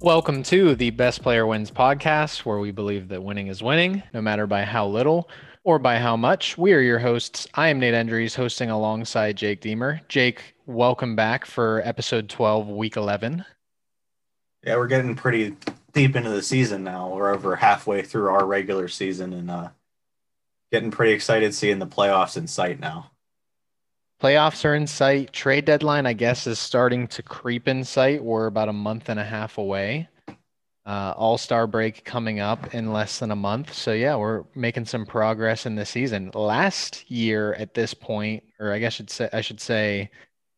Welcome to the Best Player Wins podcast, where we believe that winning is winning, no matter by how little or by how much. We are your hosts. I am Nate Endries, hosting alongside Jake Deemer. Jake, welcome back for episode 12, week 11. Yeah, we're getting pretty deep into the season now. We're over halfway through our regular season and uh, getting pretty excited seeing the playoffs in sight now. Playoffs are in sight. Trade deadline, I guess, is starting to creep in sight. We're about a month and a half away. Uh, All Star break coming up in less than a month. So, yeah, we're making some progress in the season. Last year at this point, or I guess I should say, I should say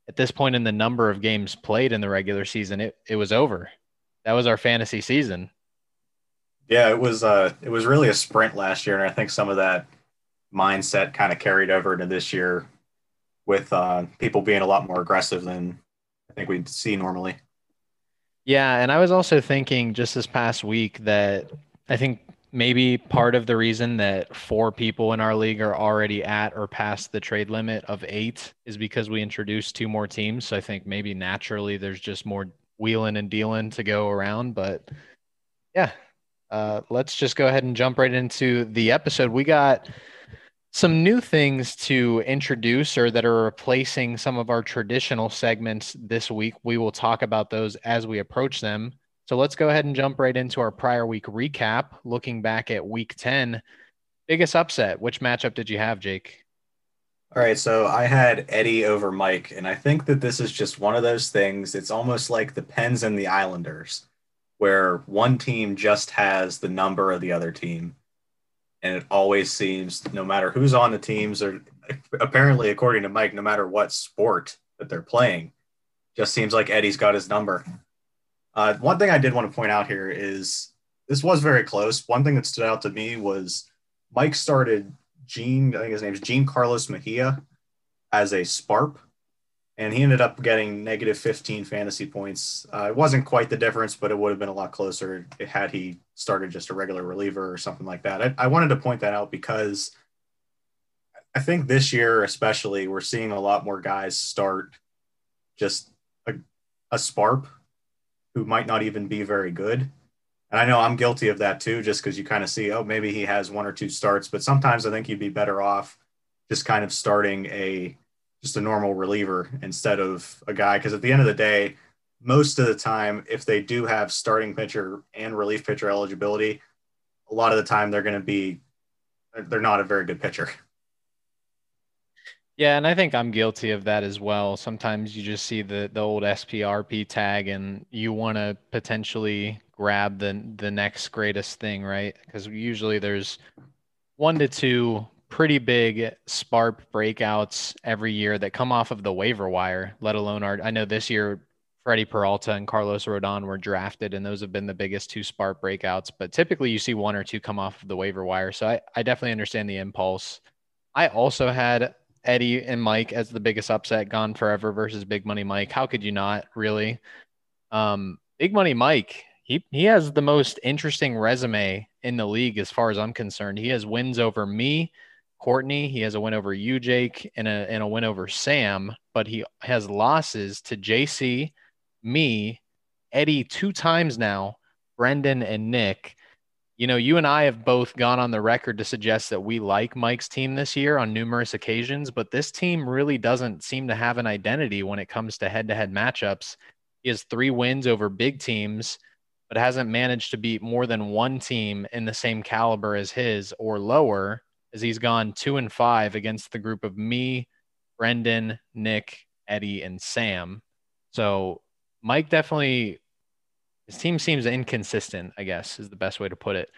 at this point in the number of games played in the regular season, it, it was over. That was our fantasy season. Yeah, it was uh it was really a sprint last year, and I think some of that mindset kind of carried over into this year with uh, people being a lot more aggressive than I think we'd see normally. Yeah, and I was also thinking just this past week that I think maybe part of the reason that four people in our league are already at or past the trade limit of eight is because we introduced two more teams. So I think maybe naturally there's just more wheeling and dealing to go around. But yeah, uh, let's just go ahead and jump right into the episode. We got some new things to introduce or that are replacing some of our traditional segments this week. We will talk about those as we approach them. So let's go ahead and jump right into our prior week recap, looking back at week 10. Biggest upset. Which matchup did you have, Jake? All right, so I had Eddie over Mike, and I think that this is just one of those things. It's almost like the Pens and the Islanders, where one team just has the number of the other team and it always seems no matter who's on the teams or apparently according to mike no matter what sport that they're playing just seems like eddie's got his number. Uh, one thing i did want to point out here is this was very close. One thing that stood out to me was mike started jean i think his name is jean carlos mejia as a sparp and he ended up getting negative 15 fantasy points. Uh, it wasn't quite the difference, but it would have been a lot closer had he started just a regular reliever or something like that. I, I wanted to point that out because I think this year, especially, we're seeing a lot more guys start just a, a sparp who might not even be very good. And I know I'm guilty of that too, just because you kind of see, oh, maybe he has one or two starts, but sometimes I think you'd be better off just kind of starting a just a normal reliever instead of a guy. Because at the end of the day, most of the time, if they do have starting pitcher and relief pitcher eligibility, a lot of the time they're going to be they're not a very good pitcher. Yeah, and I think I'm guilty of that as well. Sometimes you just see the the old SPRP tag and you want to potentially grab the the next greatest thing, right? Because usually there's one to two pretty big sparp breakouts every year that come off of the waiver wire, let alone our. I know this year Freddie Peralta and Carlos Rodon were drafted, and those have been the biggest two sparp breakouts. But typically, you see one or two come off of the waiver wire. So I, I definitely understand the impulse. I also had Eddie and Mike as the biggest upset, gone forever versus Big Money Mike. How could you not really? Um, Big Money Mike, he he has the most interesting resume in the league as far as I'm concerned. He has wins over me, Courtney. He has a win over you, Jake, and a, and a win over Sam, but he has losses to JC, me, Eddie two times now, Brendan, and Nick. You know, you and I have both gone on the record to suggest that we like Mike's team this year on numerous occasions, but this team really doesn't seem to have an identity when it comes to head to head matchups. He has three wins over big teams, but hasn't managed to beat more than one team in the same caliber as his or lower as he's gone two and five against the group of me, Brendan, Nick, Eddie, and Sam. So Mike definitely his team seems inconsistent, I guess is the best way to put it.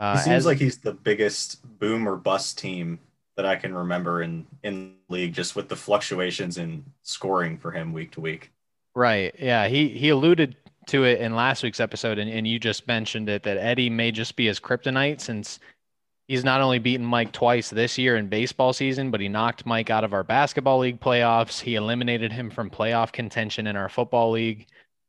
Uh, he seems as, like he's the biggest boom or bust team that I can remember in in league, just with the fluctuations in scoring for him week to week. Right. Yeah. He he alluded to it in last week's episode, and, and you just mentioned it that Eddie may just be his kryptonite since He's not only beaten Mike twice this year in baseball season, but he knocked Mike out of our basketball league playoffs. He eliminated him from playoff contention in our football league.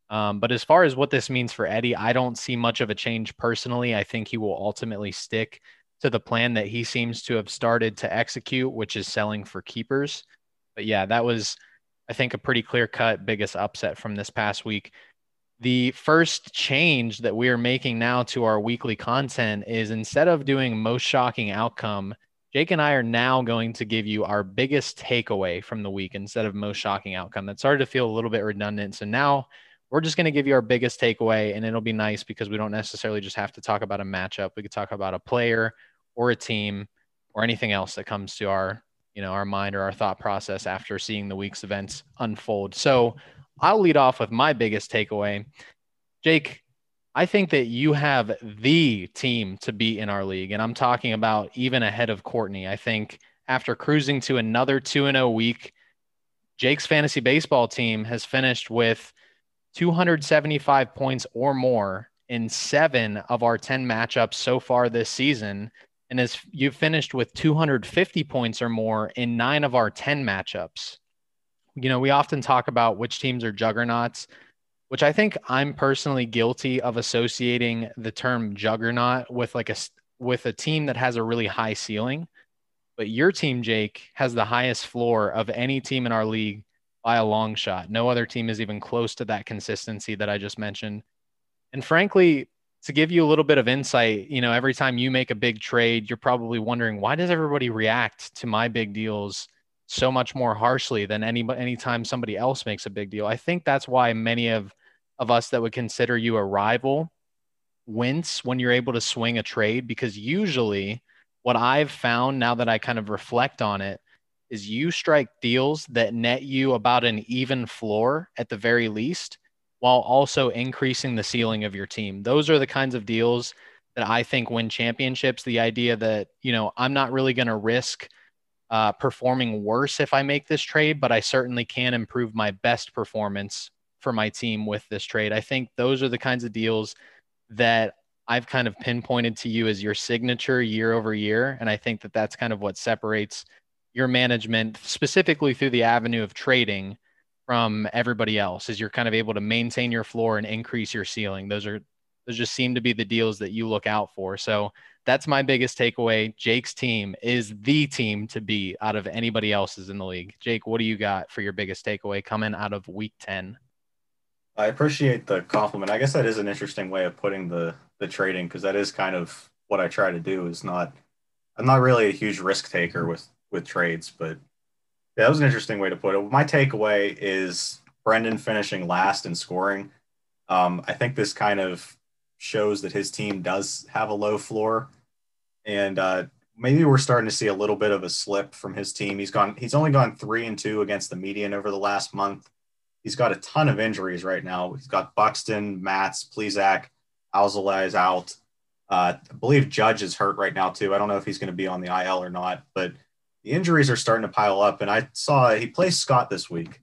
Um, but as far as what this means for Eddie, I don't see much of a change personally. I think he will ultimately stick to the plan that he seems to have started to execute, which is selling for keepers. But yeah, that was, I think, a pretty clear cut biggest upset from this past week. The first change that we are making now to our weekly content is instead of doing most shocking outcome, Jake and I are now going to give you our biggest takeaway from the week instead of most shocking outcome. That started to feel a little bit redundant. So now we're just going to give you our biggest takeaway, and it'll be nice because we don't necessarily just have to talk about a matchup. We could talk about a player or a team or anything else that comes to our, you know, our mind or our thought process after seeing the week's events unfold. So I'll lead off with my biggest takeaway. Jake, I think that you have the team to beat in our league. And I'm talking about even ahead of Courtney. I think after cruising to another 2 0 week, Jake's fantasy baseball team has finished with 275 points or more in seven of our 10 matchups so far this season. And as you've finished with 250 points or more in nine of our 10 matchups. You know, we often talk about which teams are juggernauts which I think I'm personally guilty of associating the term juggernaut with like a with a team that has a really high ceiling. But your team, Jake, has the highest floor of any team in our league by a long shot. No other team is even close to that consistency that I just mentioned. And frankly, to give you a little bit of insight, you know, every time you make a big trade, you're probably wondering why does everybody react to my big deals so much more harshly than any anytime somebody else makes a big deal. I think that's why many of of us that would consider you a rival wince when you're able to swing a trade because usually what I've found now that I kind of reflect on it is you strike deals that net you about an even floor at the very least while also increasing the ceiling of your team. Those are the kinds of deals that I think win championships. The idea that, you know, I'm not really going to risk uh, performing worse if I make this trade, but I certainly can improve my best performance for my team with this trade. I think those are the kinds of deals that I've kind of pinpointed to you as your signature year over year. And I think that that's kind of what separates your management, specifically through the avenue of trading from everybody else, is you're kind of able to maintain your floor and increase your ceiling. Those are, those just seem to be the deals that you look out for. So that's my biggest takeaway. Jake's team is the team to be out of anybody else's in the league. Jake, what do you got for your biggest takeaway coming out of week 10? I appreciate the compliment. I guess that is an interesting way of putting the the trading because that is kind of what I try to do. Is not I'm not really a huge risk taker with with trades, but yeah, that was an interesting way to put it. My takeaway is Brendan finishing last in scoring. Um, I think this kind of shows that his team does have a low floor, and uh, maybe we're starting to see a little bit of a slip from his team. He's gone. He's only gone three and two against the median over the last month. He's got a ton of injuries right now. He's got Buxton, Mats, Plesac, Alzolay is out. Uh, I believe Judge is hurt right now too. I don't know if he's going to be on the IL or not, but the injuries are starting to pile up. And I saw he plays Scott this week,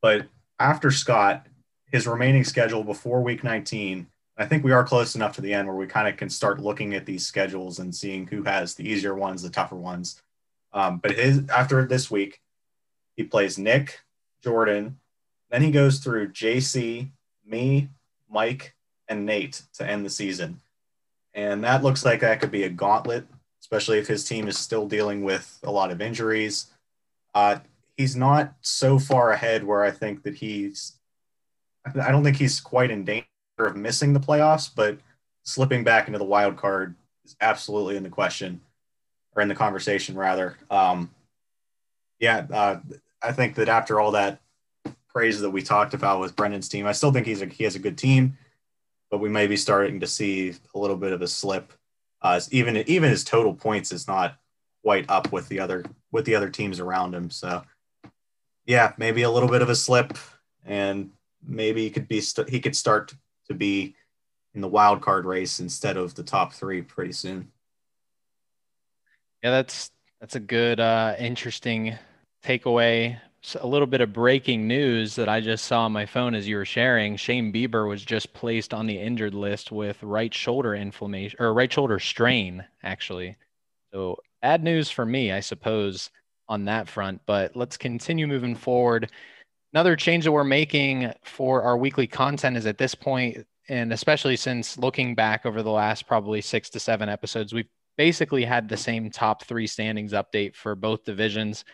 but after Scott, his remaining schedule before week 19, I think we are close enough to the end where we kind of can start looking at these schedules and seeing who has the easier ones, the tougher ones. Um, but his after this week, he plays Nick, Jordan, then he goes through JC, me, Mike, and Nate to end the season. And that looks like that could be a gauntlet, especially if his team is still dealing with a lot of injuries. Uh, he's not so far ahead where I think that he's, I don't think he's quite in danger of missing the playoffs, but slipping back into the wild card is absolutely in the question or in the conversation rather. Um, yeah, uh, I think that after all that praise that we talked about with Brendan's team. I still think he's a, he has a good team, but we may be starting to see a little bit of a slip. Uh, even even his total points is not quite up with the other with the other teams around him. So yeah, maybe a little bit of a slip, and maybe he could be st- he could start to be in the wild card race instead of the top three pretty soon. Yeah, that's that's a good, uh, interesting takeaway a little bit of breaking news that I just saw on my phone as you were sharing. Shane Bieber was just placed on the injured list with right shoulder inflammation or right shoulder strain, actually. So bad news for me, I suppose, on that front. But let's continue moving forward. Another change that we're making for our weekly content is at this point, and especially since looking back over the last probably six to seven episodes, we've basically had the same top three standings update for both divisions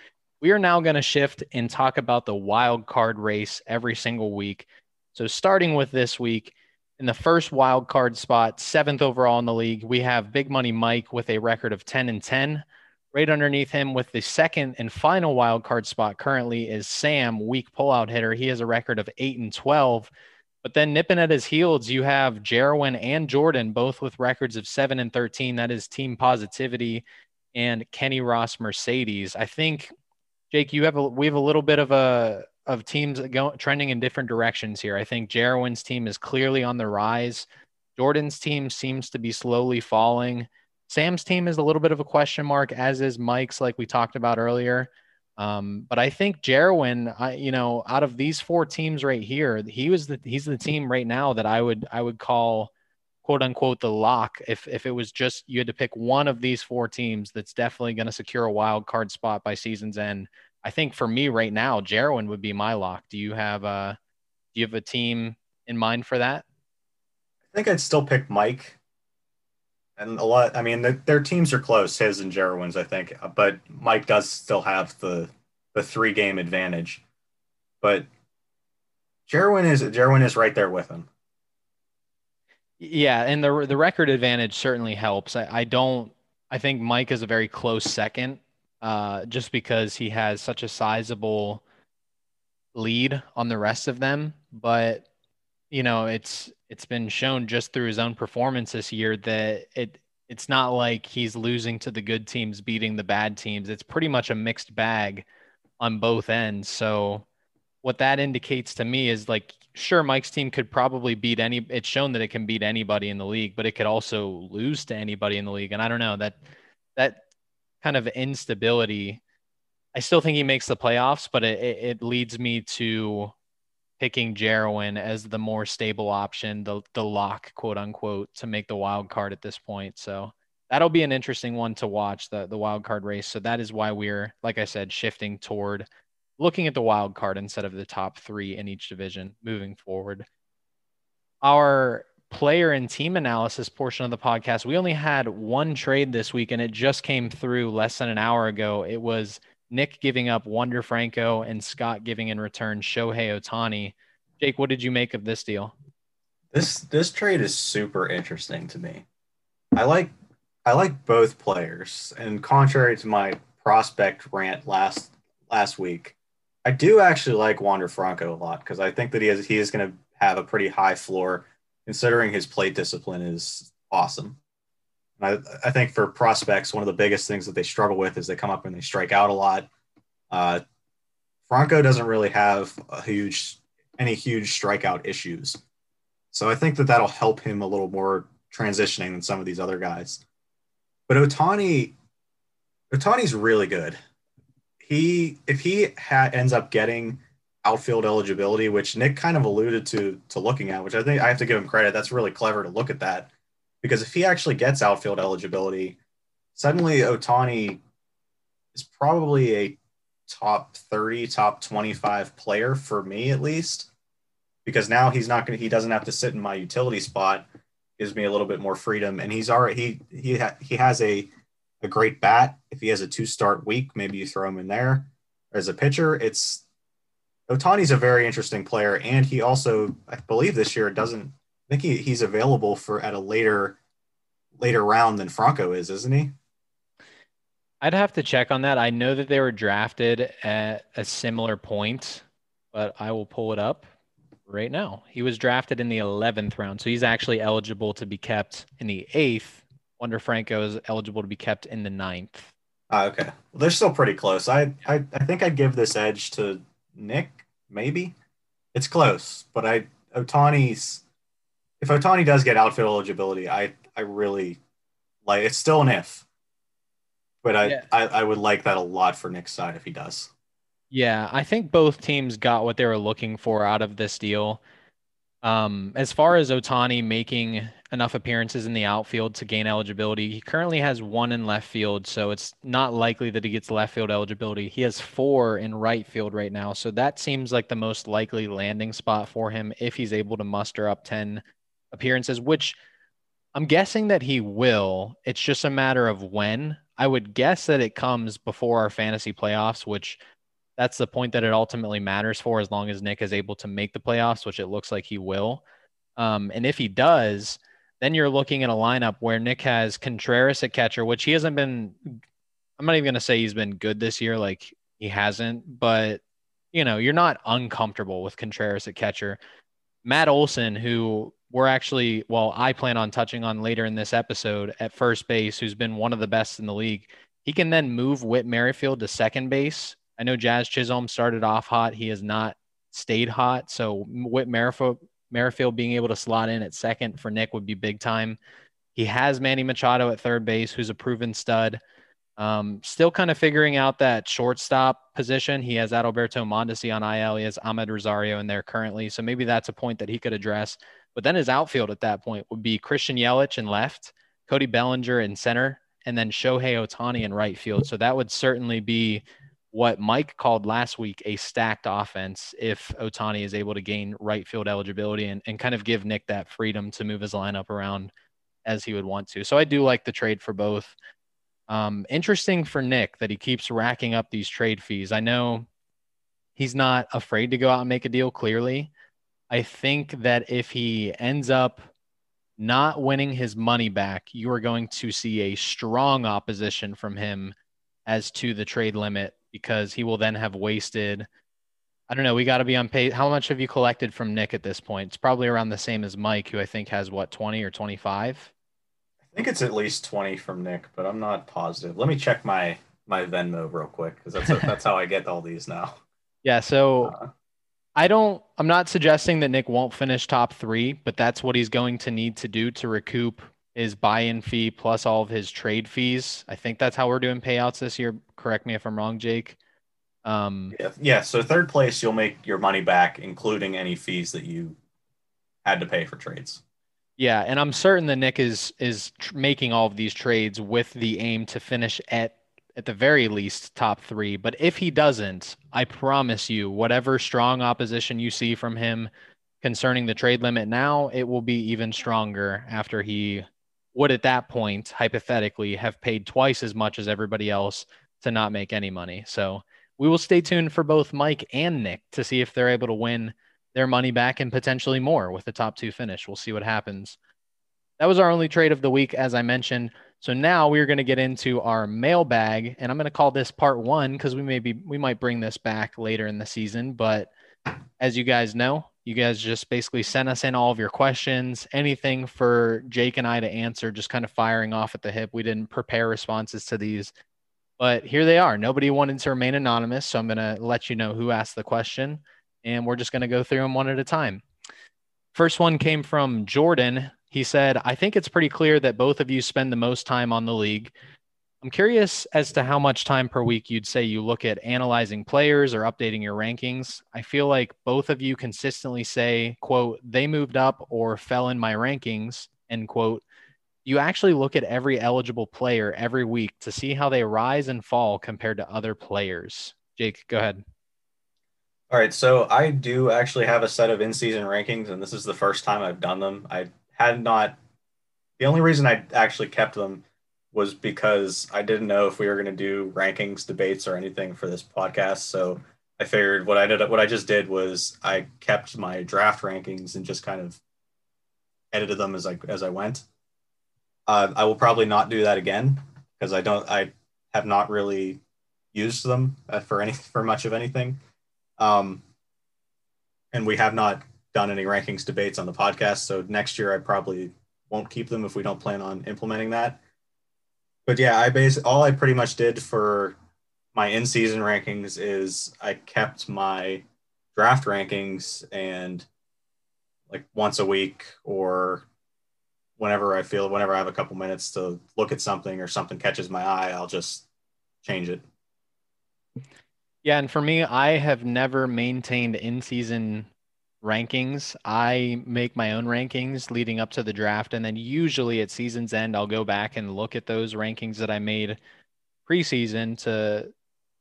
we are now going to shift and talk about the wild card race every single week. So starting with this week, in the first wild card spot, seventh overall in the league, we have Big Money Mike with a record of 10 and 10. Right underneath him, with the second and final wild card spot currently, is Sam, weak pullout hitter. He has a record of 8 and 12. But then nipping at his heels, you have Jerwin and Jordan, both with records of 7 and 13. That is team positivity and Kenny Ross Mercedes. I think, Jake, you have a, we have a little bit of a of teams going trending in different directions here. I think Jerwin's team is clearly on the rise. Jordan's team seems to be slowly falling. Sam's team is a little bit of a question mark, as is Mike's, like we talked about earlier. Um, but I think Jerwin, I, you know, out of these four teams right here, he was the he's the team right now that I would I would call quote unquote the lock. If if it was just you had to pick one of these four teams that's definitely going to secure a wild card spot by season's end, I think for me right now, Jerwin would be my lock. Do you have a do you have a team in mind for that? I think I'd still pick Mike. And a lot, I mean, the, their teams are close, his and Jerwin's, I think, but Mike does still have the the three game advantage. But Jerwin is Jerwin is right there with him. Yeah, and the the record advantage certainly helps. I, I don't. I think Mike is a very close second uh, just because he has such a sizable lead on the rest of them. But you know, it's it's been shown just through his own performance this year that it it's not like he's losing to the good teams, beating the bad teams. It's pretty much a mixed bag on both ends. So what that indicates to me is like sure Mike's team could probably beat any it's shown that it can beat anybody in the league, but it could also lose to anybody in the league. And I don't know that that kind of instability. I still think he makes the playoffs, but it, it leads me to picking Jerwin as the more stable option, the the lock, quote unquote, to make the wild card at this point. So that'll be an interesting one to watch the the wild card race. So that is why we're, like I said, shifting toward looking at the wild card instead of the top three in each division moving forward. Our player and team analysis portion of the podcast, we only had one trade this week, and it just came through less than an hour ago. It was Nick giving up Wander Franco and Scott giving in return Shohei Ohtani. Jake, what did you make of this deal? This this trade is super interesting to me. I like I like both players, and contrary to my prospect rant last last week, I do actually like Wander Franco a lot because I think that he is he is going to have a pretty high floor considering his plate discipline is awesome. And I, I think for prospects, one of the biggest things that they struggle with is they come up and they strike out a lot. Uh, Franco doesn't really have a huge any huge strikeout issues. So I think that that'll help him a little more transitioning than some of these other guys. But Ohtani, Ohtani's really good. He if he ha- ends up getting outfield eligibility, which Nick kind of alluded to to looking at, which I think I have to give him credit. That's really clever to look at that because if he actually gets outfield eligibility, suddenly Ohtani is probably a top 30, top 25 player for me at least. Because now he's not going to, he doesn't have to sit in my utility spot, gives me a little bit more freedom. And he's already, he, he, ha, he has a, a great bat. If he has a two start week, maybe you throw him in there as a pitcher. It's, Ohtani's a very interesting player, and he also, I believe, this year doesn't. I think he, he's available for at a later later round than Franco is, isn't he? I'd have to check on that. I know that they were drafted at a similar point, but I will pull it up right now. He was drafted in the 11th round, so he's actually eligible to be kept in the eighth. Wander Franco is eligible to be kept in the ninth. Uh, okay, well, they're still pretty close. I, I I think I'd give this edge to Nick maybe. It's close, but I Ohtani's if Ohtani does get outfield eligibility, I I really like it's still an if. But I, yeah. I I would like that a lot for Nick's side if he does. Yeah, I think both teams got what they were looking for out of this deal. Um, as far as Ohtani making enough appearances in the outfield to gain eligibility, he currently has one in left field, so it's not likely that he gets left field eligibility. He has four in right field right now, so that seems like the most likely landing spot for him if he's able to muster up 10 appearances, which I'm guessing that he will. It's just a matter of when. I would guess that it comes before our fantasy playoffs, which That's the point that it ultimately matters for as long as Nick is able to make the playoffs, which it looks like he will. Um, and if he does, then you're looking at a lineup where Nick has Contreras at catcher, which he hasn't been. I'm not even going to say he's been good this year, like he hasn't, but you know, you're not uncomfortable with Contreras at catcher. Matt Olson, who we're actually, well, I plan on touching on later in this episode at first base, who's been one of the best in the league. He can then move Whit Merrifield to second base. I know Jazz Chisholm started off hot. He has not stayed hot. So Whit Merrifield, Merrifield being able to slot in at second for Nick would be big time. He has Manny Machado at third base, who's a proven stud. Um, still kind of figuring out that shortstop position. He has Adalberto Mondesi on IL. He has Amed Rosario in there currently. So maybe that's a point that he could address. But then his outfield at that point would be Christian Yelich in left, Cody Bellinger in center, and then Shohei Ohtani in right field. So that would certainly be what Mike called last week a stacked offense if Ohtani is able to gain right field eligibility and, and kind of give Nick that freedom to move his lineup around as he would want to. So I do like the trade for both. Um, interesting for Nick that he keeps racking up these trade fees. I know he's not afraid to go out and make a deal, clearly. I think that if he ends up not winning his money back, you are going to see a strong opposition from him as to the trade limit because he will then have wasted. I don't know. We got to be on pace. How much have you collected from Nick at this point? It's probably around the same as Mike, who I think has what, 20 or 25? I think it's at least 20 from Nick, but I'm not positive. Let me check my my Venmo real quick because that's that's how I get all these now. Yeah, so uh, I don't I'm not suggesting that Nick won't finish top 3, but that's what he's going to need to do to recoup his buy-in fee plus all of his trade fees. I think that's how we're doing payouts this year. Correct me if I'm wrong, Jake. Um, yeah, yeah. So third place, you'll make your money back, including any fees that you had to pay for trades. Yeah, and I'm certain that Nick is is tr- making all of these trades with the aim to finish at at the very least top three. But if he doesn't, I promise you, whatever strong opposition you see from him concerning the trade limit now, it will be even stronger after he would at that point hypothetically have paid twice as much as everybody else to not make any money. So we will stay tuned for both Mike and Nick to see if they're able to win their money back and potentially more with the top two finish. We'll see what happens. That was our only trade of the week, as I mentioned. So now we're going to get into our mailbag, and I'm going to call this part one because we may be we might bring this back later in the season. But as you guys know, you guys just basically send us in all of your questions, anything for Jake and I to answer, just kind of firing off at the hip. We didn't prepare responses to these, but here they are. Nobody wanted to remain anonymous. So I'm going to let you know who asked the question, and we're just going to go through them one at a time. First one came from Jordan. He said, I think it's pretty clear that both of you spend the most time on the league. I'm curious as to how much time per week you'd say you look at analyzing players or updating your rankings. I feel like both of you consistently say, quote, they moved up or fell in my rankings, end quote. You actually look at every eligible player every week to see how they rise and fall compared to other players. Jake, go ahead. All right, so I do actually have a set of in-season rankings, and this is the first time I've done them. I had not. The only reason I actually kept them was because I didn't know if we were going to do rankings, debates, or anything for this podcast. So I figured what I did, what I just did was I kept my draft rankings and just kind of edited them as I as I went. Uh, I will probably not do that again because I don't. I have not really used them uh, for any for much of anything. Um, and we have not done any rankings debates on the podcast. So next year I probably won't keep them if we don't plan on implementing that but yeah, I base all I pretty much did for my in season rankings is I kept my draft rankings and like once a week or whenever I feel whenever I have a couple minutes to look at something or something catches my eye, I'll just change it. Yeah, and for me, I have never maintained in season rankings. I make my own rankings leading up to the draft. And then usually at season's end, I'll go back and look at those rankings that I made preseason to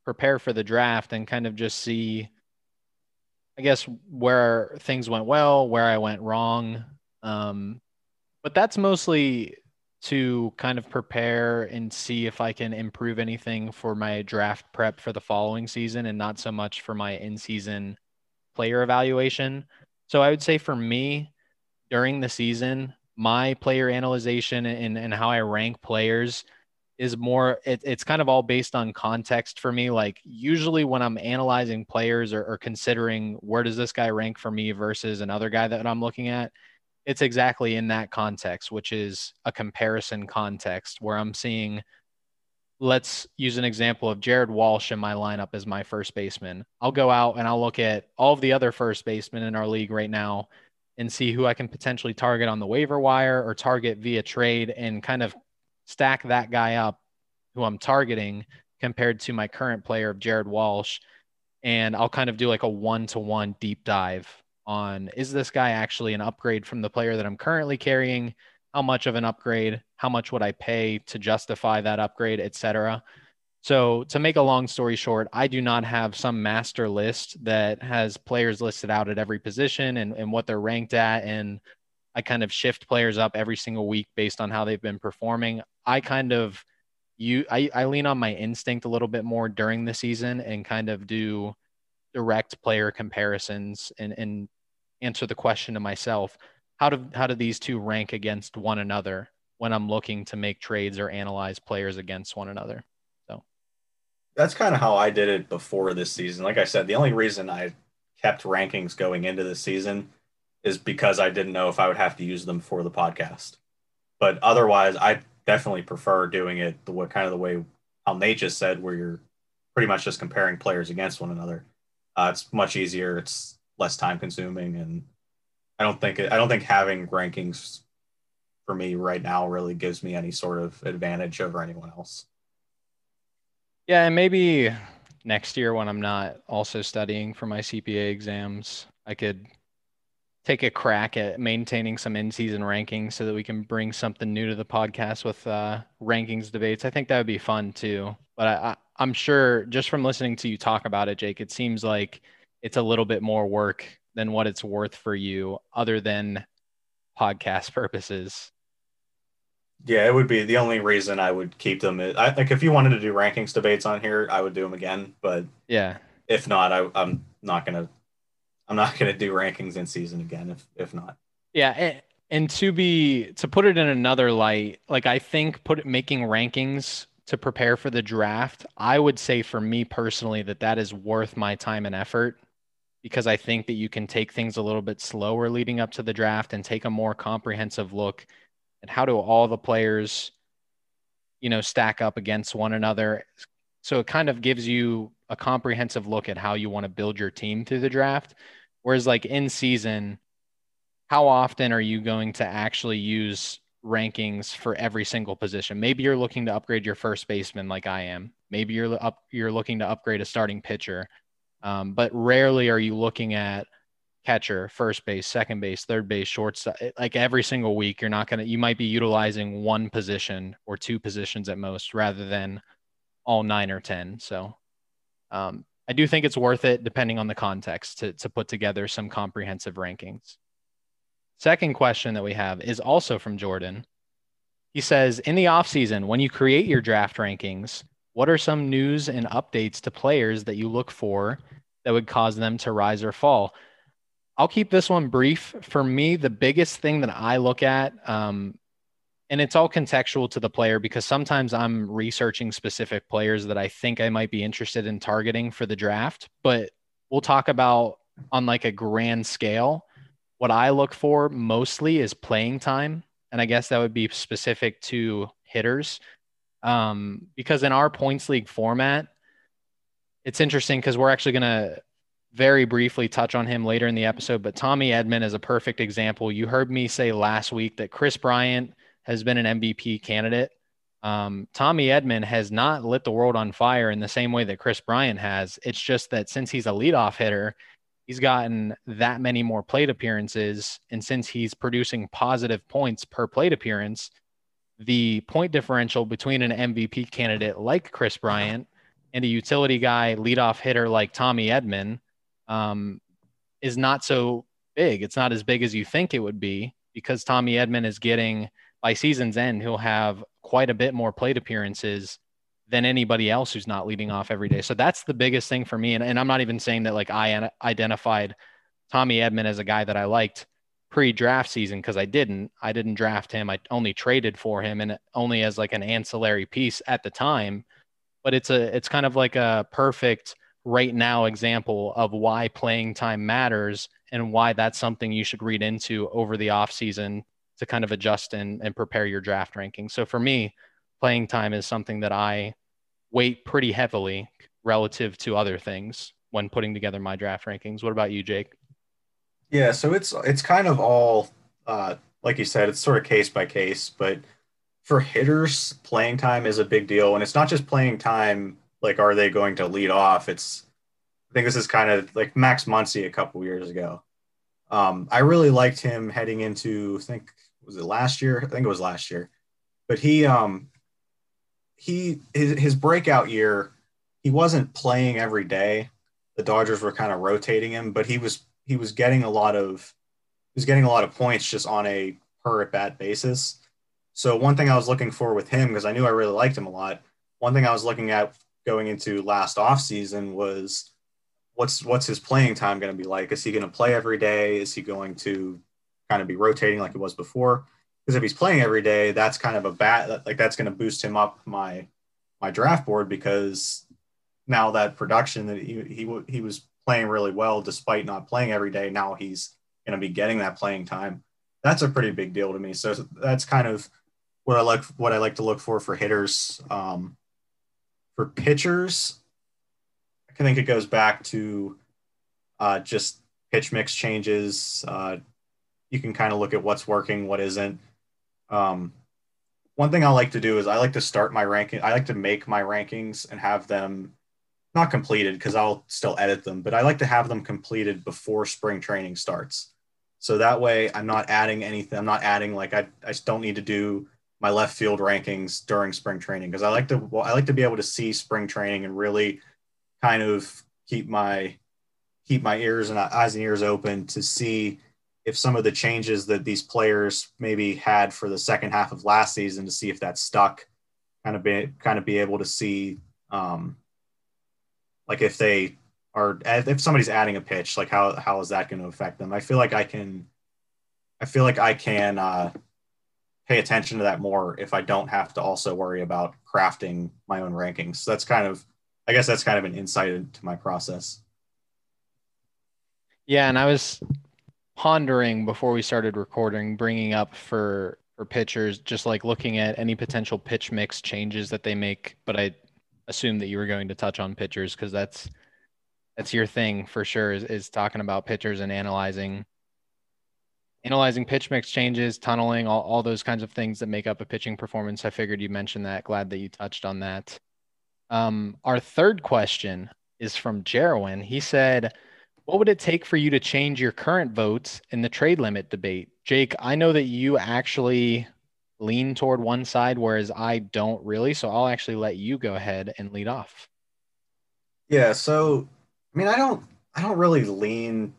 prepare for the draft and kind of just see, I guess, where things went well, where I went wrong. Um, but that's mostly to kind of prepare and see if I can improve anything for my draft prep for the following season and not so much for my in season player evaluation. So I would say for me during the season, my player analyzation and, and how I rank players is more it, it's kind of all based on context for me like usually when i'm analyzing players or, or, considering where does this guy rank for me versus another guy that i'm looking at it's exactly in that context which is a comparison context where i'm seeing let's use an example of jared walsh in my lineup as my first baseman i'll go out and i'll look at all of the other first basemen in our league right now and see who i can potentially target on the waiver wire or target via trade and kind of stack that guy up who I'm targeting compared to my current player of Jared Walsh. And I'll kind of do like a one to one deep dive on is this guy actually an upgrade from the player that I'm currently carrying? How much of an upgrade? How much would I pay to justify that upgrade, etc. So, to make a long story short, I do not have some master list that has players listed out at every position and, and what they're ranked at. And I kind of shift players up every single week based on how they've been performing. I kind of you I, I lean on my instinct a little bit more during the season and kind of do direct player comparisons and, and answer the question to myself how do how do these two rank against one another when I'm looking to make trades or analyze players against one another. So that's kind of how I did it before this season. Like I said, the only reason I kept rankings going into the season is because I didn't know if I would have to use them for the podcast. But otherwise, I definitely prefer doing it the way kind of the way how Nate just said, where you're pretty much just comparing players against one another. Uh, it's much easier. It's less time consuming, and I don't think I don't think having rankings for me right now really gives me any sort of advantage over anyone else. Yeah, and maybe next year when I'm not also studying for my CPA exams, I could take a crack at maintaining some in-season rankings so that we can bring something new to the podcast with uh, rankings debates. I think that would be fun too. But I, I, am sure just from listening to you talk about it, Jake, it seems like it's a little bit more work than what it's worth for you, other than podcast purposes. Yeah, it would be the only reason I would keep them. I like if you wanted to do rankings debates on here, I would do them again. But yeah, if not, I, I'm not gonna I'm not going to do rankings in season again if if not. Yeah, and, and to be to put it in another light, like I think put making rankings to prepare for the draft, I would say for me personally that that is worth my time and effort because I think that you can take things a little bit slower leading up to the draft and take a more comprehensive look at how do all the players you know stack up against one another. So it kind of gives you a comprehensive look at how you want to build your team through the draft Whereas like in season, how often are you going to actually use rankings for every single position? Maybe you're looking to upgrade your first baseman like I am. Maybe you're up you're looking to upgrade a starting pitcher. Um, but rarely are you looking at catcher, first base, second base, third base, shortstop. Like every single week, you're not going to, you might be utilizing one position or two positions at most rather than all nine or 10. So, um, I do think it's worth it, depending on the context, to, to put together some comprehensive rankings. Second question that we have is also from Jordan. He says, in the offseason, when you create your draft rankings, what are some news and updates to players that you look for that would cause them to rise or fall? I'll keep this one brief. For me, the biggest thing that I look at um, and it's all contextual to the player because sometimes I'm researching specific players that I think I might be interested in targeting for the draft, but we'll talk about on like a grand scale. What I look for mostly is playing time, and I guess that would be specific to hitters. Um, because in our points league format, it's interesting because we're actually going to very briefly touch on him later in the episode, but Tommy Edman is a perfect example. You heard me say last week that Kris Bryant has been an MVP candidate. Um, Tommy Edman has not lit the world on fire in the same way that Kris Bryant has. It's just that since he's a leadoff hitter, he's gotten that many more plate appearances. And since he's producing positive points per plate appearance, the point differential between an MVP candidate like Kris Bryant and a utility guy, leadoff hitter like Tommy Edman um, is not so big. It's not as big as you think it would be because Tommy Edman is getting – by season's end, he'll have quite a bit more plate appearances than anybody else who's not leading off every day. So that's the biggest thing for me. And, and I'm not even saying that like I identified Tommy Edman as a guy that I liked pre-draft season because I didn't. I didn't draft him. I only traded for him and only as like an ancillary piece at the time. But it's a it's kind of like a perfect right now example of why playing time matters and why that's something you should read into over the offseason to kind of adjust and, and prepare your draft ranking. So for me, playing time is something that I weight pretty heavily relative to other things when putting together my draft rankings. What about you, Jake? Yeah, so it's it's kind of all uh, like you said, it's sort of case by case, but for hitters, playing time is a big deal, and it's not just playing time. Like, are they going to lead off? It's I think this is kind of like Max Muncy a couple years ago. Um, I really liked him heading into I think was it last year? I think it was last year, but he um he his, his breakout year he wasn't playing every day. The Dodgers were kind of rotating him, but he was he was getting a lot of he was getting a lot of points just on a per at bat basis. So one thing I was looking for with him because I knew I really liked him a lot. One thing I was looking at going into last off season was what's what's his playing time going to be like? Is he going to play every day? Is he going to kind of be rotating like it was before? Because if he's playing every day, that's kind of a bat like that's going to boost him up my my draft board because now that production that he he, he was playing really well despite not playing every day. Now he's going to be getting that playing time. That's a pretty big deal to me. So that's kind of what I like. What I like to look for for hitters. Um, for pitchers, I think it goes back to uh, just pitch mix changes. Uh, you can kind of look at what's working, what isn't. Um, one thing I like to do is I like to start my ranking. I like to make my rankings and have them not completed because I'll still edit them, but I like to have them completed before spring training starts. So that way I'm not adding anything. I'm not adding like I, I don't need to do my left field rankings during spring training because I like to well, I like to be able to see spring training and really kind of keep my keep my ears and eyes and ears open to see if some of the changes that these players maybe had for the second half of last season to see if that stuck kind of be kind of be able to see um, like if they are if somebody's adding a pitch like how how is that going to affect them? I feel like i can i feel like i can uh, pay attention to that more if i don't have to also worry about crafting my own rankings. So that's kind of i guess that's kind of an insight into my process. Yeah and i was pondering before we started recording bringing up for for pitchers just like looking at any potential pitch mix changes that they make but i assumed that you were going to touch on pitchers because that's that's your thing for sure is, is talking about pitchers and analyzing analyzing pitch mix changes tunneling all, all those kinds of things that make up a pitching performance i figured you mentioned that glad that you touched on that um, our third question is from Jerwin. He said, What would it take for you to change your current votes in the trade limit debate? Jake, I know that you actually lean toward one side, whereas I don't really. So I'll actually let you go ahead and lead off. Yeah. So, I mean, I don't, I don't really lean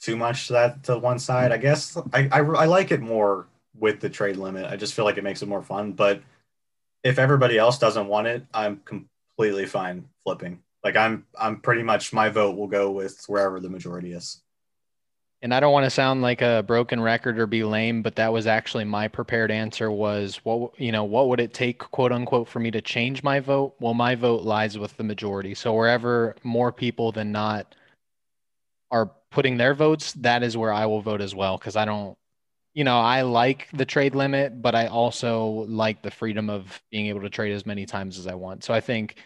too much to that to one side. I guess I, I, I like it more with the trade limit. I just feel like it makes it more fun. But if everybody else doesn't want it, I'm completely fine flipping. Like I'm, I'm pretty much my vote will go with wherever the majority is and I don't want to sound like a broken record or be lame, but that was actually my prepared answer was what you know, what would it take quote unquote for me to change my vote? Well, my vote lies with the majority. So wherever more people than not are putting their votes, that is where I will vote as well because I don't you know, I like the trade limit, but I also like the freedom of being able to trade as many times as I want. So I think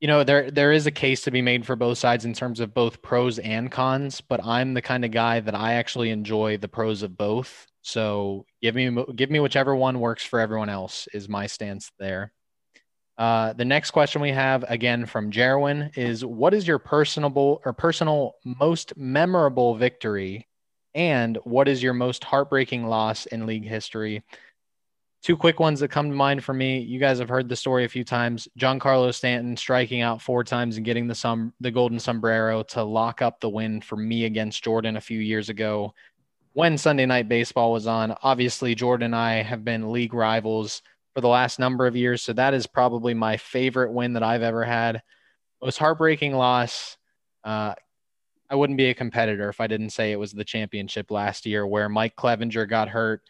you know there there is a case to be made for both sides in terms of both pros and cons but i'm the kind of guy that i actually enjoy the pros of both. So give me give me whichever one works for everyone else is my stance there. Uh, the next question we have again from Jerwin is what is your personable or personal most memorable victory? And what is your most heartbreaking loss in league history Two quick ones that come to mind for me. You guys have heard the story a few times. Giancarlo Stanton striking out four times and getting the sum the golden sombrero to lock up the win for me against Jordan a few years ago. when Sunday Night Baseball was on. Obviously, Jordan and I have been league rivals for the last number of years. So that is probably my favorite win that I've ever had. It Most heartbreaking loss. Uh, I wouldn't be a competitor if I didn't say it was the championship last year where Mike Clevinger got hurt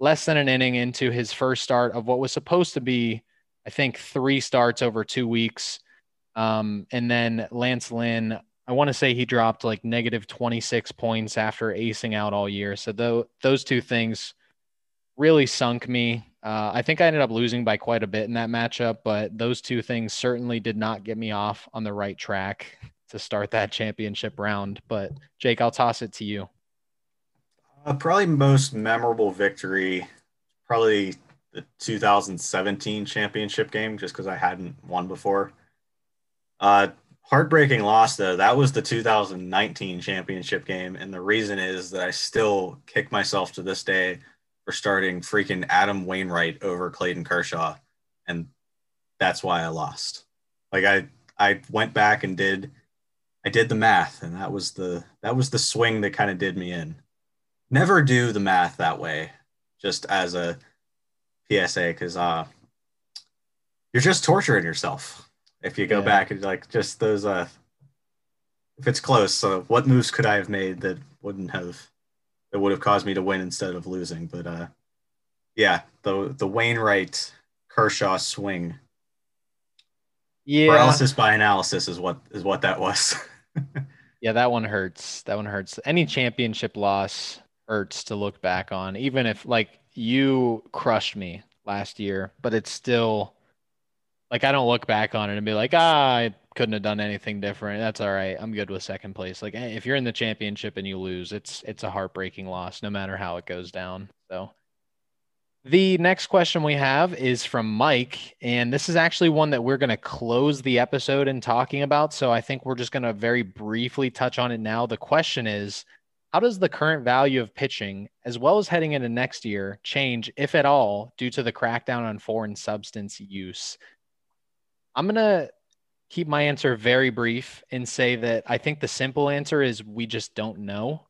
less than an inning into his first start of what was supposed to be, I think, three starts over two weeks. Um, and then Lance Lynn, I want to say he dropped like negative 26 points after acing out all year. So th- those two things really sunk me. Uh, I think I ended up losing by quite a bit in that matchup, but those two things certainly did not get me off on the right track to start that championship round. But Jake, I'll toss it to you. Uh, probably most memorable victory, probably the 2017 championship game, just because I hadn't won before. Uh, heartbreaking loss though. That was the 2019 championship game, and the reason is that I still kick myself to this day for starting freaking Adam Wainwright over Clayton Kershaw, and that's why I lost. Like I I went back and did I did the math, and that was the that was the swing that kind of did me in. Never do the math that way, just as a PSA, because uh, you're just torturing yourself if you go yeah. back and like just those uh, if it's close. So what moves could I have made that wouldn't have that would have caused me to win instead of losing? But uh, yeah, the the Wainwright Kershaw swing. Yeah. Paralysis by analysis is what is what that was. yeah, that one hurts. That one hurts. Any championship loss hurts to look back on, even if like you crushed me last year, but it's still like I don't look back on it and be like, ah, I couldn't have done anything different. That's all right. I'm good with second place. Like if you're in the championship and you lose, it's it's a heartbreaking loss, no matter how it goes down. So the next question we have is from Mike, and this is actually one that we're going to close the episode in talking about. So I think we're just going to very briefly touch on it now. The question is How does the current value of pitching, as well as heading into next year, change, if at all, due to the crackdown on foreign substance use? I'm going to keep my answer very brief and say that I think the simple answer is we just don't know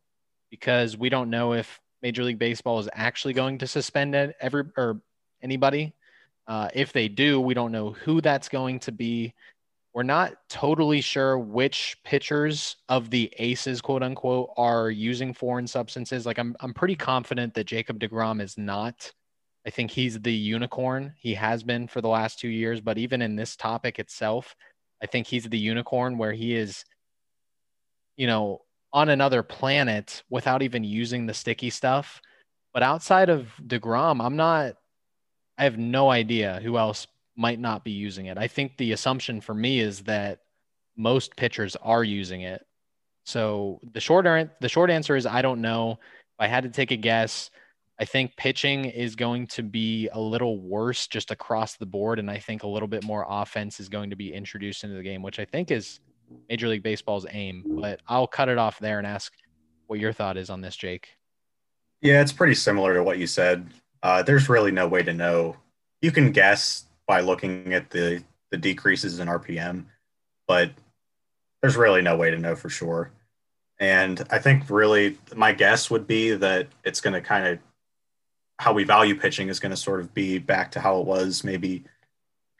because we don't know if Major League Baseball is actually going to suspend every or anybody. Uh, if they do, we don't know who that's going to be. We're not totally sure which pitchers of the aces, quote unquote, are using foreign substances. Like I'm, I'm pretty confident that Jacob DeGrom is not. I think he's the unicorn. He has been for the last two years. But even in this topic itself, I think he's the unicorn where he is, you know, on another planet without even using the sticky stuff. But outside of DeGrom, I'm not, I have no idea who else might not be using it. I think the assumption for me is that most pitchers are using it. So the short, the short answer is I don't know. If I had to take a guess, I think pitching is going to be a little worse just across the board. And I think a little bit more offense is going to be introduced into the game, which I think is Major League Baseball's aim. But I'll cut it off there and ask what your thought is on this, Jake. Yeah, it's pretty similar to what you said. Uh, there's really no way to know. You can guess by looking at the the decreases in RPM, but there's really no way to know for sure. And I think really my guess would be that it's going to kind of how we value pitching is going to sort of be back to how it was maybe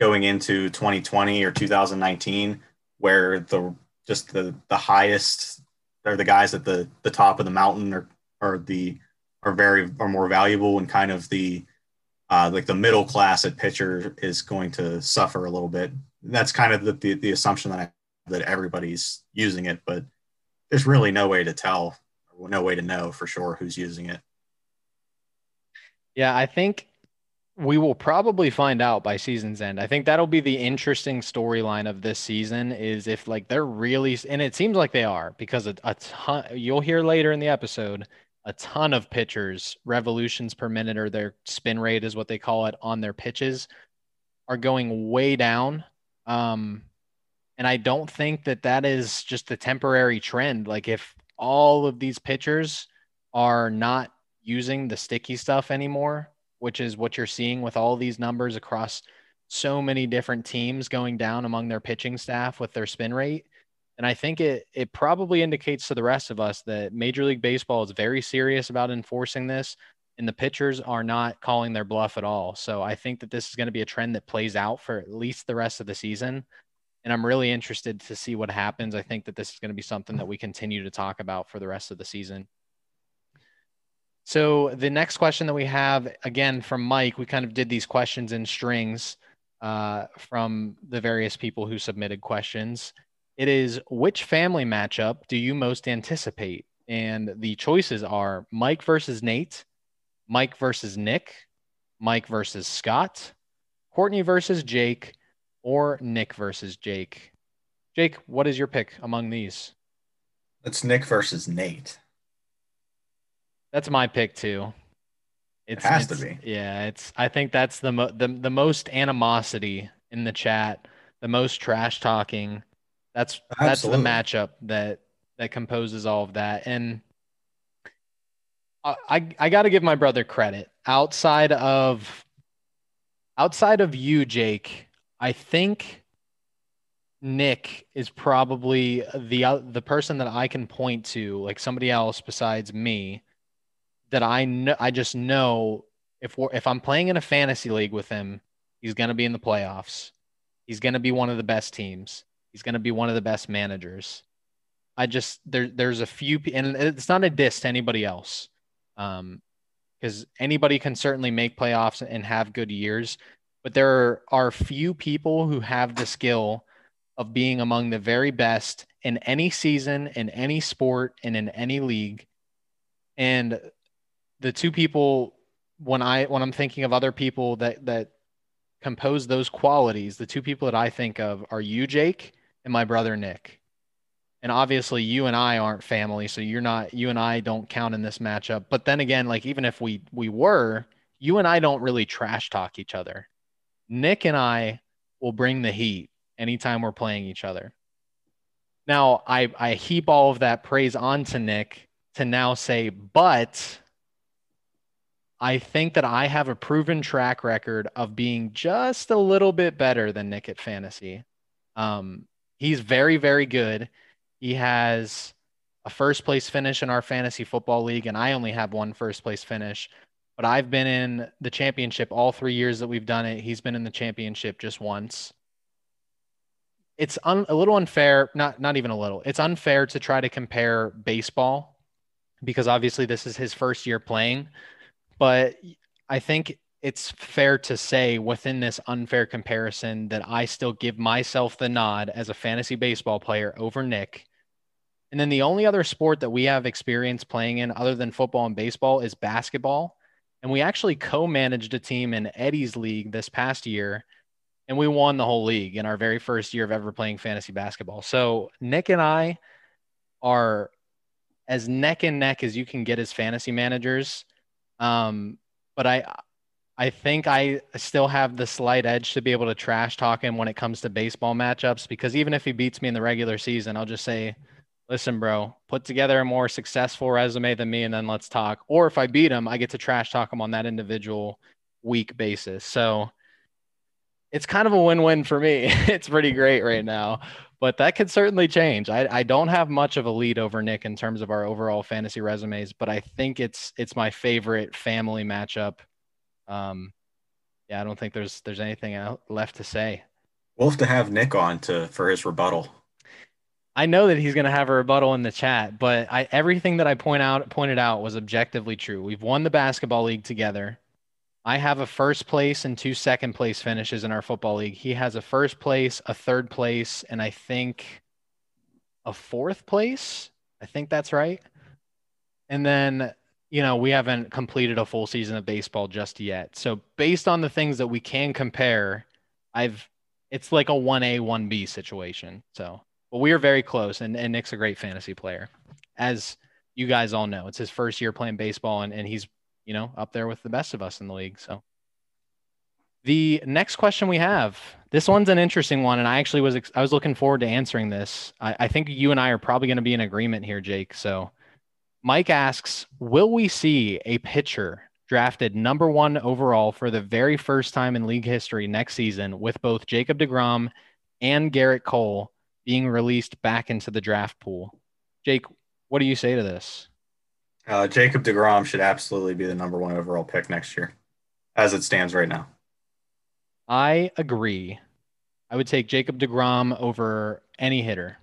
going into 2020 or 2019 where the just the the highest are the guys at the the top of the mountain or are the are very are more valuable and kind of the uh, like the middle class at pitcher is going to suffer a little bit. That's kind of the, the, the assumption that I, that everybody's using it, but there's really no way to tell, no way to know for sure who's using it. Yeah, I think we will probably find out by season's end. I think that'll be the interesting storyline of this season is if like they're really and it seems like they are because a, a ton you'll hear later in the episode a ton of pitchers revolutions per minute or their spin rate is what they call it on their pitches are going way down. Um, and I don't think that that is just a temporary trend. Like if all of these pitchers are not using the sticky stuff anymore, which is what you're seeing with all these numbers across so many different teams going down among their pitching staff with their spin rate, And I think it it probably indicates to the rest of us that Major League Baseball is very serious about enforcing this and the pitchers are not calling their bluff at all. So I think that this is going to be a trend that plays out for at least the rest of the season. And I'm really interested to see what happens. I think that this is going to be something that we continue to talk about for the rest of the season. So the next question that we have, again from Mike, we kind of did these questions in strings uh, from the various people who submitted questions. It is which family matchup do you most anticipate? And the choices are Mike versus Nate, Mike versus Nick, Mike versus Scott, Courtney versus Jake, or Nick versus Jake. Jake, what is your pick among these? It's Nick versus Nate. That's my pick too. It's, it has it's, to be. Yeah, it's. I think that's the mo- the the most animosity in the chat, the most trash talking. That's Absolutely. that's the matchup that that composes all of that. And I I got to give my brother credit. Outside of outside of you, Jake, I think Nick is probably the the person that I can point to, like somebody else besides me, that I know. I just know if we're, if I'm playing in a fantasy league with him, he's going to be in the playoffs. He's going to be one of the best teams. He's going to be one of the best managers. I just there there's a few and it's not a diss to anybody else um, because anybody can certainly make playoffs and have good years, but there are few people who have the skill of being among the very best in any season, in any sport, and in any league. And the two people when I when I'm thinking of other people that that compose those qualities, the two people that I think of are you, Jake, and my brother Nick and obviously you and I aren't family, so you're not you and I don't count in this matchup. But then again, like even if we we were, you and I don't really trash talk each other. Nick and I will bring the heat anytime we're playing each other. Now, I I heap all of that praise onto Nick to now say, but I think that I have a proven track record of being just a little bit better than Nick at fantasy. Um, he's very, very good. He has a first place finish in our fantasy football league, and I only have one first place finish. But I've been in the championship all three years that we've done it. He's been in the championship just once. It's un- a little unfair, not not even a little. It's unfair to try to compare baseball because obviously this is his first year playing. But I think it's fair to say within this unfair comparison that I still give myself the nod as a fantasy baseball player over Nick. And then the only other sport that we have experience playing in other than football and baseball is basketball. And we actually co managed a team in Eddie's league this past year. And we won the whole league in our very first year of ever playing fantasy basketball. So Nick and I are as neck and neck as you can get as fantasy managers. Um, but I I think I still have the slight edge to be able to trash talk him when it comes to baseball matchups because even if he beats me in the regular season, I'll just say, listen, bro, put together a more successful resume than me and then let's talk. Or if I beat him, I get to trash talk him on that individual week basis. So it's kind of a win win for me. it's pretty great right now, but that could certainly change. I, I don't have much of a lead over Nick in terms of our overall fantasy resumes, but I think it's it's my favorite family matchup um, yeah, I don't think there's there's anything left to say. We'll have to have Nick on to for his rebuttal. I know that he's going to have a rebuttal in the chat, but I everything that I point out pointed out was objectively true. We've won the basketball league together. I have a first place and two second place finishes in our football league. He has a first place, a third place, and I think a fourth place. I think that's right. And then you know, we haven't completed a full season of baseball just yet. So based on the things that we can compare, I've it's like a 1A, 1B situation. So, but we are very close and, and Nick's a great fantasy player. As you guys all know, it's his first year playing baseball and, and he's, you know, up there with the best of us in the league. So the next question we have, this one's an interesting one. And I actually was, I was looking forward to answering this. I, I think you and I are probably going to be in agreement here, Jake. So Mike asks, will we see a pitcher drafted number one overall for the very first time in league history next season with both Jacob DeGrom and Gerrit Cole being released back into the draft pool. Jake, what do you say to this? Uh, Jacob DeGrom should absolutely be the number one overall pick next year, as it stands right now. I agree. I would take Jacob DeGrom over any hitter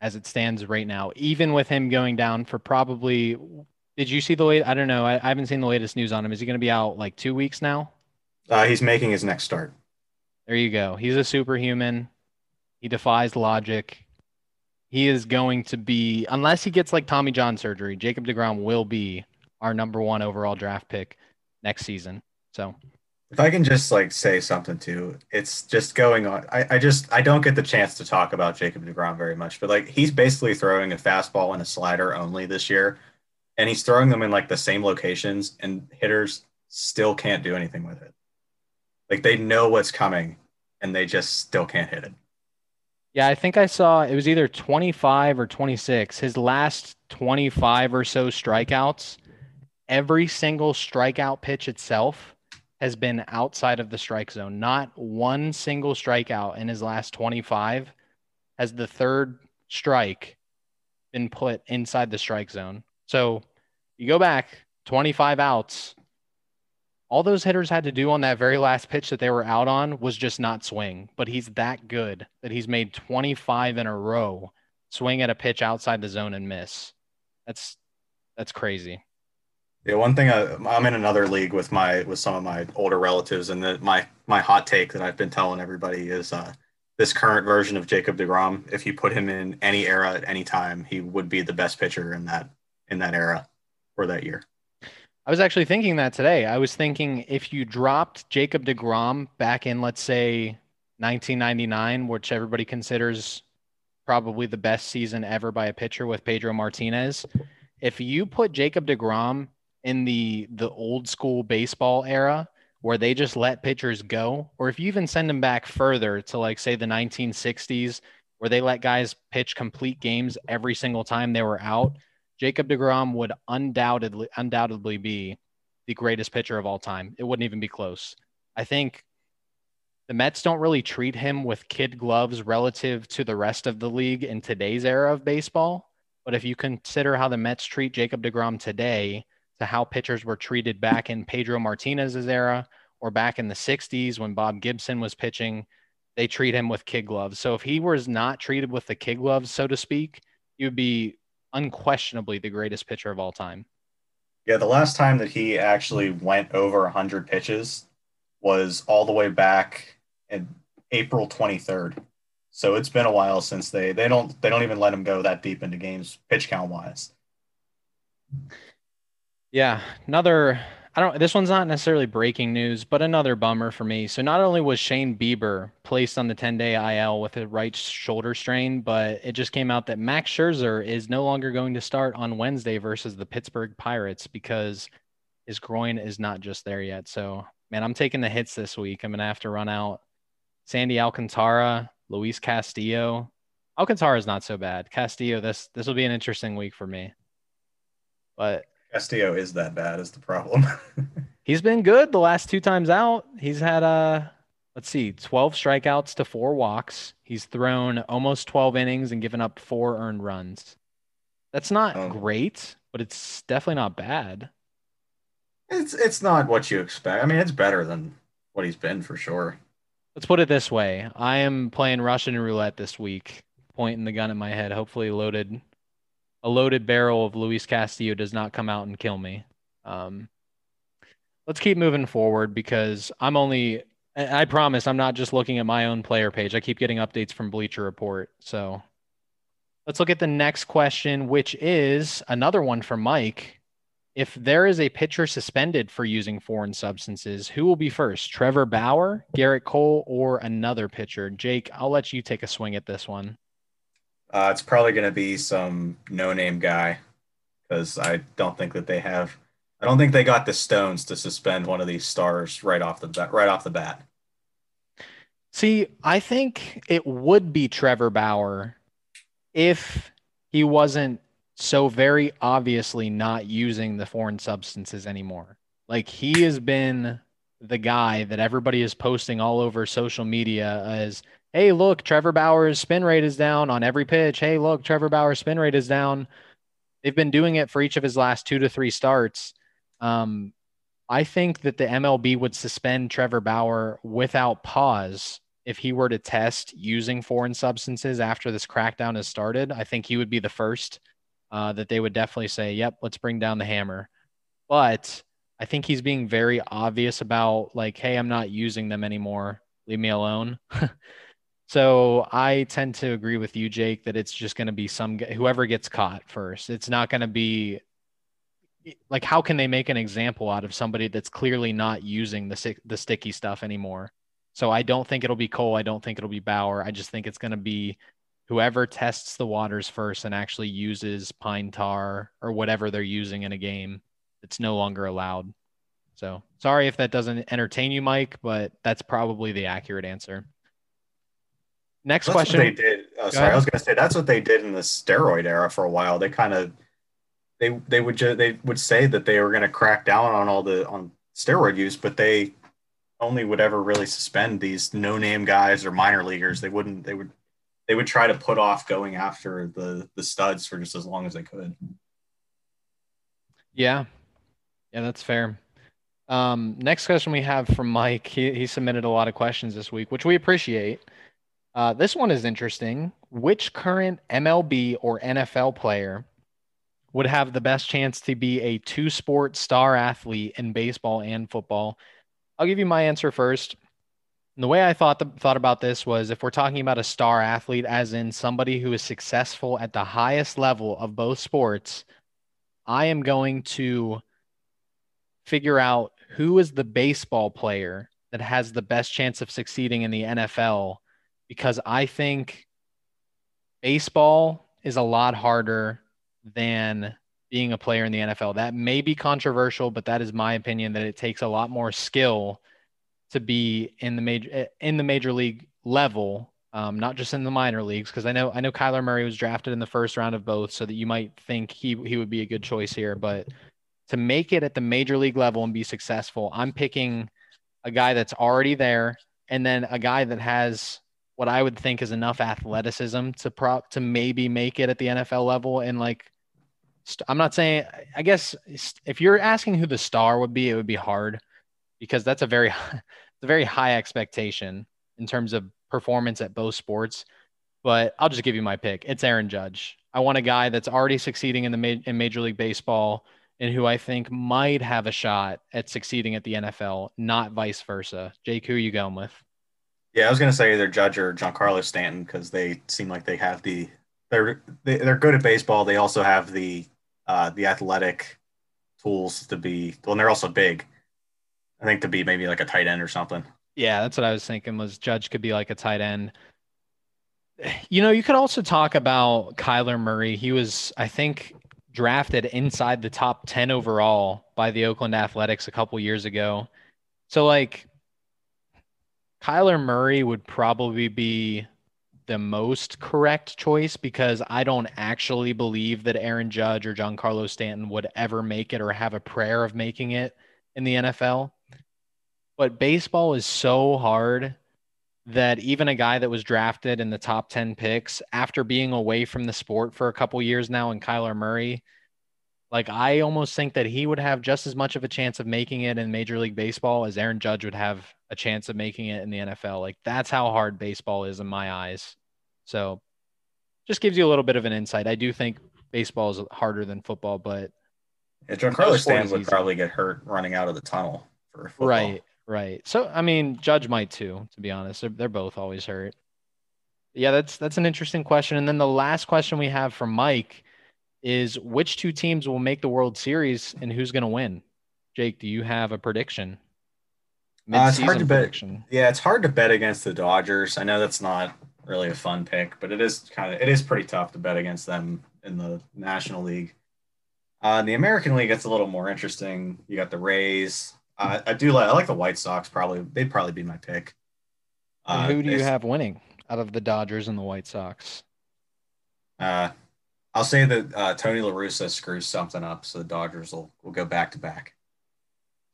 as it stands right now, even with him going down for probably. Did you see the late? I don't know. I, I haven't seen the latest news on him. Is he going to be out like two weeks now? Uh, he's making his next start. There you go. He's a superhuman. He defies logic. He is going to be, unless he gets like Tommy John surgery, Jacob DeGrom will be our number one overall draft pick next season. So if I can just like say something too, it's just going on. I, I just I don't get the chance to talk about Jacob DeGrom very much, but like he's basically throwing a fastball and a slider only this year, and he's throwing them in like the same locations, and hitters still can't do anything with it. Like they know what's coming, and they just still can't hit it. Yeah, I think I saw it was either 25 or 26. His last 25 or so strikeouts, every single strikeout pitch itself has been outside of the strike zone. Not one single strikeout in his last 25 has the third strike been put inside the strike zone. So you go back 25 outs. All those hitters had to do on that very last pitch that they were out on was just not swing. But he's that good that he's made 25 in a row swing at a pitch outside the zone and miss. That's that's crazy. Yeah, one thing I, am in another league with my with some of my older relatives, and the, my my hot take that I've been telling everybody is uh, this current version of Jacob Degrom. If you put him in any era at any time, he would be the best pitcher in that in that era or that year. I was actually thinking that today. I was thinking if you dropped Jacob DeGrom back in, let's say, 1999, which everybody considers probably the best season ever by a pitcher with Pedro Martinez, if you put Jacob DeGrom in the the old school baseball era where they just let pitchers go? Or if you even send them back further to like say the 1960s where they let guys pitch complete games every single time they were out Jacob DeGrom would undoubtedly undoubtedly be the greatest pitcher of all time. It wouldn't even be close. I think the Mets don't really treat him with kid gloves relative to the rest of the league in today's era of baseball. But if you consider how the Mets treat Jacob DeGrom today to how pitchers were treated back in Pedro Martinez's era or back in the 60s when Bob Gibson was pitching. They treat him with kid gloves. So if he was not treated with the kid gloves, so to speak, he would be unquestionably the greatest pitcher of all time. Yeah, the last time that he actually went over 100 pitches was all the way back in April 23rd. So it's been a while since they they don't they don't even let him go that deep into games pitch count wise. Yeah, another. I don't. This one's not necessarily breaking news, but another bummer for me. So not only was Shane Bieber placed on the 10-day IL with a right shoulder strain, but it just came out that Max Scherzer is no longer going to start on Wednesday versus the Pittsburgh Pirates because his groin is not just there yet. So man, I'm taking the hits this week. I'm gonna have to run out Sandy Alcantara, Luis Castillo. Alcantara is not so bad. Castillo, this this will be an interesting week for me. But Castillo is that bad is the problem. he's been good the last two times out. He's had a let's see, 12 strikeouts to four walks. He's thrown almost 12 innings and given up four earned runs. That's not oh. great, but it's definitely not bad. It's it's not what you expect. I mean, it's better than what he's been for sure. Let's put it this way. I am playing Russian roulette this week, pointing the gun at my head, hopefully loaded a loaded barrel of Luis Castillo does not come out and kill me. Um, let's keep moving forward because I'm only, I promise I'm not just looking at my own player page. I keep getting updates from Bleacher Report. So let's look at the next question, which is another one from Mike. If there is a pitcher suspended for using foreign substances, who will be first? Trevor Bauer, Gerrit Cole, or another pitcher? Jake, I'll let you take a swing at this one. Uh, it's probably going to be some no-name guy because I don't think that they have. I don't think they got the stones to suspend one of these stars right off the bat. Right off the bat. See, I think it would be Trevor Bauer if he wasn't so very obviously not using the foreign substances anymore. Like he has been the guy that everybody is posting all over social media as hey, look, Trevor Bauer's spin rate is down on every pitch. Hey, look, Trevor Bauer's spin rate is down. They've been doing it for each of his last two to three starts. Um, I think that the MLB would suspend Trevor Bauer without pause if he were to test using foreign substances after this crackdown has started. I think he would be the first uh, that they would definitely say, yep, let's bring down the hammer. But I think he's being very obvious about, like, hey, I'm not using them anymore. Leave me alone. So I tend to agree with you, Jake, that it's just going to be some whoever gets caught first. It's not going to be like how can they make an example out of somebody that's clearly not using the the sticky stuff anymore. So I don't think it'll be Cole. I don't think it'll be Bauer. I just think it's going to be whoever tests the waters first and actually uses pine tar or whatever they're using in a game. that's no longer allowed. So sorry if that doesn't entertain you, Mike, but that's probably the accurate answer. Next that's question. they did. Uh, sorry. I was going to say that's what they did in the steroid era for a while. They kind of they they would ju- they would say that they were going to crack down on all the on steroid use, but they only would ever really suspend these no name guys or minor leaguers. They wouldn't. They would they would try to put off going after the the studs for just as long as they could. Yeah, yeah, that's fair. Um, next question we have from Mike. He, he submitted a lot of questions this week, which we appreciate. Uh, this one is interesting. Which current MLB or NFL player would have the best chance to be a two sport star athlete in baseball and football? I'll give you my answer first. And the way I thought the, thought about this was if we're talking about a star athlete, as in somebody who is successful at the highest level of both sports, I am going to figure out who is the baseball player that has the best chance of succeeding in the NFL because I think baseball is a lot harder than being a player in the NFL. That may be controversial, but that is my opinion that it takes a lot more skill to be in the major in the major league level, um, not just in the minor leagues. Because I know I know Kyler Murray was drafted in the first round of both, so that you might think he he would be a good choice here. But to make it at the major league level and be successful, I'm picking a guy that's already there, and then a guy that has what I would think is enough athleticism to prop to maybe make it at the NFL level. And like, st- I'm not saying, I guess if you're asking who the star would be, it would be hard because that's a very, a very high expectation in terms of performance at both sports. But I'll just give you my pick. It's Aaron Judge. I want a guy that's already succeeding in the ma- in Major League Baseball and who I think might have a shot at succeeding at the NFL, not vice versa. Jake, who are you going with? Yeah, I was gonna say either Judge or Giancarlo Stanton because they seem like they have the they're they, they're good at baseball. They also have the uh, the athletic tools to be. Well, and they're also big. I think to be maybe like a tight end or something. Yeah, that's what I was thinking. Was Judge could be like a tight end. You know, you could also talk about Kyler Murray. He was, I think, drafted inside the top 10 overall by the Oakland Athletics a couple years ago. So, like, Kyler Murray would probably be the most correct choice because I don't actually believe that Aaron Judge or Giancarlo Stanton would ever make it or have a prayer of making it in the NFL. But baseball is so hard that even a guy that was drafted in the top 10 picks after being away from the sport for a couple years now and Kyler Murray like I almost think that he would have just as much of a chance of making it in Major League Baseball as Aaron Judge would have a chance of making it in the NFL. Like that's how hard baseball is in my eyes. So just gives you a little bit of an insight. I do think baseball is harder than football, but yeah, Giancarlo Stanton would easy. probably get hurt running out of the tunnel for football. Right, right. So I mean, Judge might too. To be honest, they're, they're both always hurt. Yeah, that's that's an interesting question. And then the last question we have from Mike is which two teams will make the World Series and who's going to win? Jake, do you have a prediction? Uh, it's hard to prediction. bet. Yeah, it's hard to bet against the Dodgers. I know that's not really a fun pick, but it is kind of it is pretty tough to bet against them in the National League. Uh, the American League, gets a little more interesting. You got the Rays. Uh, I do like I like the White Sox. Probably they'd probably be my pick. Uh, who do you have winning out of the Dodgers and the White Sox? Uh, I'll say that uh, Tony La Russa screws something up, so the Dodgers will, will go back to back.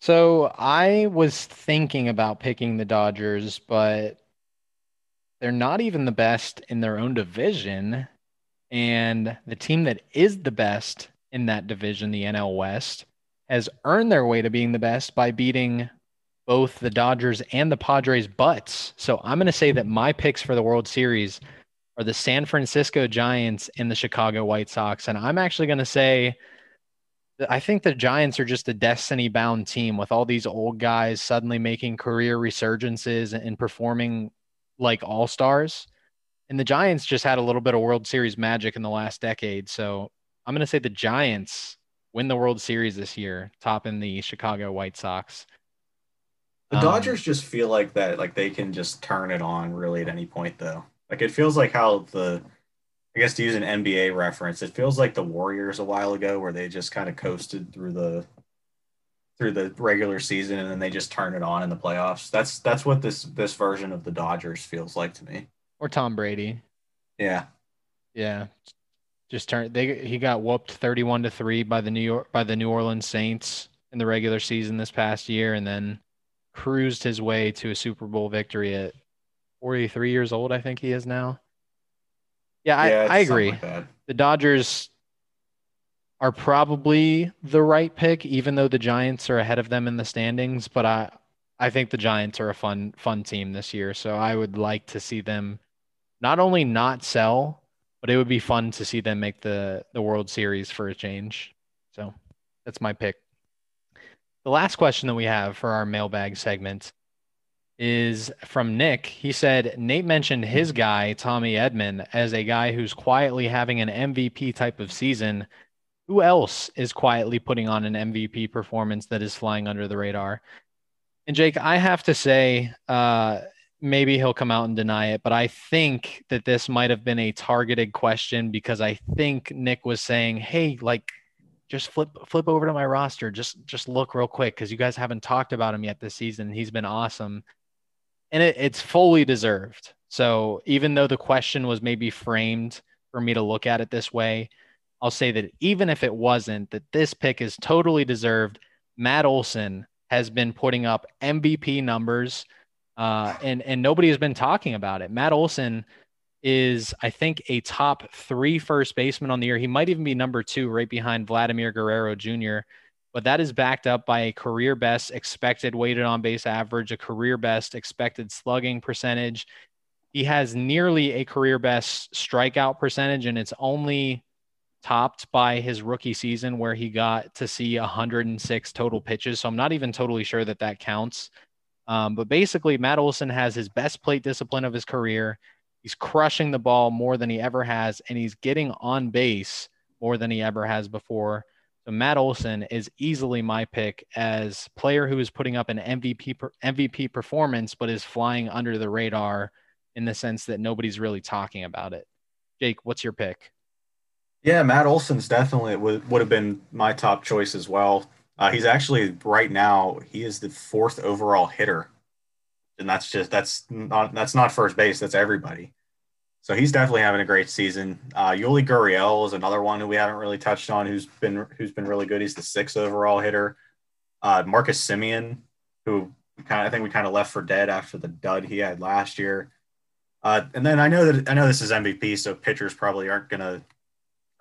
So I was thinking about picking the Dodgers, but they're not even the best in their own division. And the team that is the best in that division, the NL West, has earned their way to being the best by beating both the Dodgers and the Padres butts. So I'm going to say that my picks for the World Series are the San Francisco Giants and the Chicago White Sox. And I'm actually going to say I think the Giants are just a destiny bound team with all these old guys suddenly making career resurgences and performing like all stars. And the Giants just had a little bit of World Series magic in the last decade. So I'm going to say the Giants win the World Series this year, topping the Chicago White Sox. The Dodgers um, just feel like that, like they can just turn it on really at any point, though. Like it feels like how the I guess to use an NBA reference, it feels like the Warriors a while ago where they just kind of coasted through the through the regular season and then they just turn it on in the playoffs. That's that's what this this version of the Dodgers feels like to me. Or Tom Brady. Yeah. Yeah. Just turn they he got whooped 31 to 3 by the New York by the New Orleans Saints in the regular season this past year and then cruised his way to a Super Bowl victory at 43 years old I think he is now. Yeah, I, yeah, I agree. Like the Dodgers are probably the right pick, even though the Giants are ahead of them in the standings. But I, I think the Giants are a fun, fun team this year. So I would like to see them not only not sell, but it would be fun to see them make the the World Series for a change. So that's my pick. The last question that we have for our mailbag segment is from Nick. He said Nate mentioned his guy, Tommy Edman, as a guy who's quietly having an MVP type of season. Who else is quietly putting on an MVP performance that is flying under the radar? And Jake, I have to say, uh, maybe he'll come out and deny it, but I think that this might have been a targeted question because I think Nick was saying, "Hey, like, just flip flip over to my roster, just just look real quick because you guys haven't talked about him yet this season. He's been awesome." And it, it's fully deserved. So even though the question was maybe framed for me to look at it this way, I'll say that even if it wasn't, that this pick is totally deserved. Matt Olson has been putting up MVP numbers, uh, and and nobody has been talking about it. Matt Olson is, I think, a top three first baseman on the year. He might even be number two, right behind Vladimir Guerrero Jr but that is backed up by a career best expected weighted on base average, a career best expected slugging percentage. He has nearly a career best strikeout percentage, and it's only topped by his rookie season where he got to see 106 total pitches. So I'm not even totally sure that that counts. Um, but basically, Matt Olson has his best plate discipline of his career. He's crushing the ball more than he ever has, and he's getting on base more than he ever has before. So Matt Olson is easily my pick as player who is putting up an MVP MVP performance, but is flying under the radar in the sense that nobody's really talking about it. Jake, what's your pick? Yeah, Matt Olson's definitely would, would have been my top choice as well. Uh, he's actually right now he is the fourth overall hitter, and that's just that's not that's not first base. That's everybody. So he's definitely having a great season. Uh, Yuli Gurriel is another one who we haven't really touched on, who's been who's been really good. He's the sixth overall hitter. Uh, Marcus Semien, who kind of I think we kind of left for dead after the dud he had last year. Uh, and then I know that I know this is MVP, so pitchers probably aren't to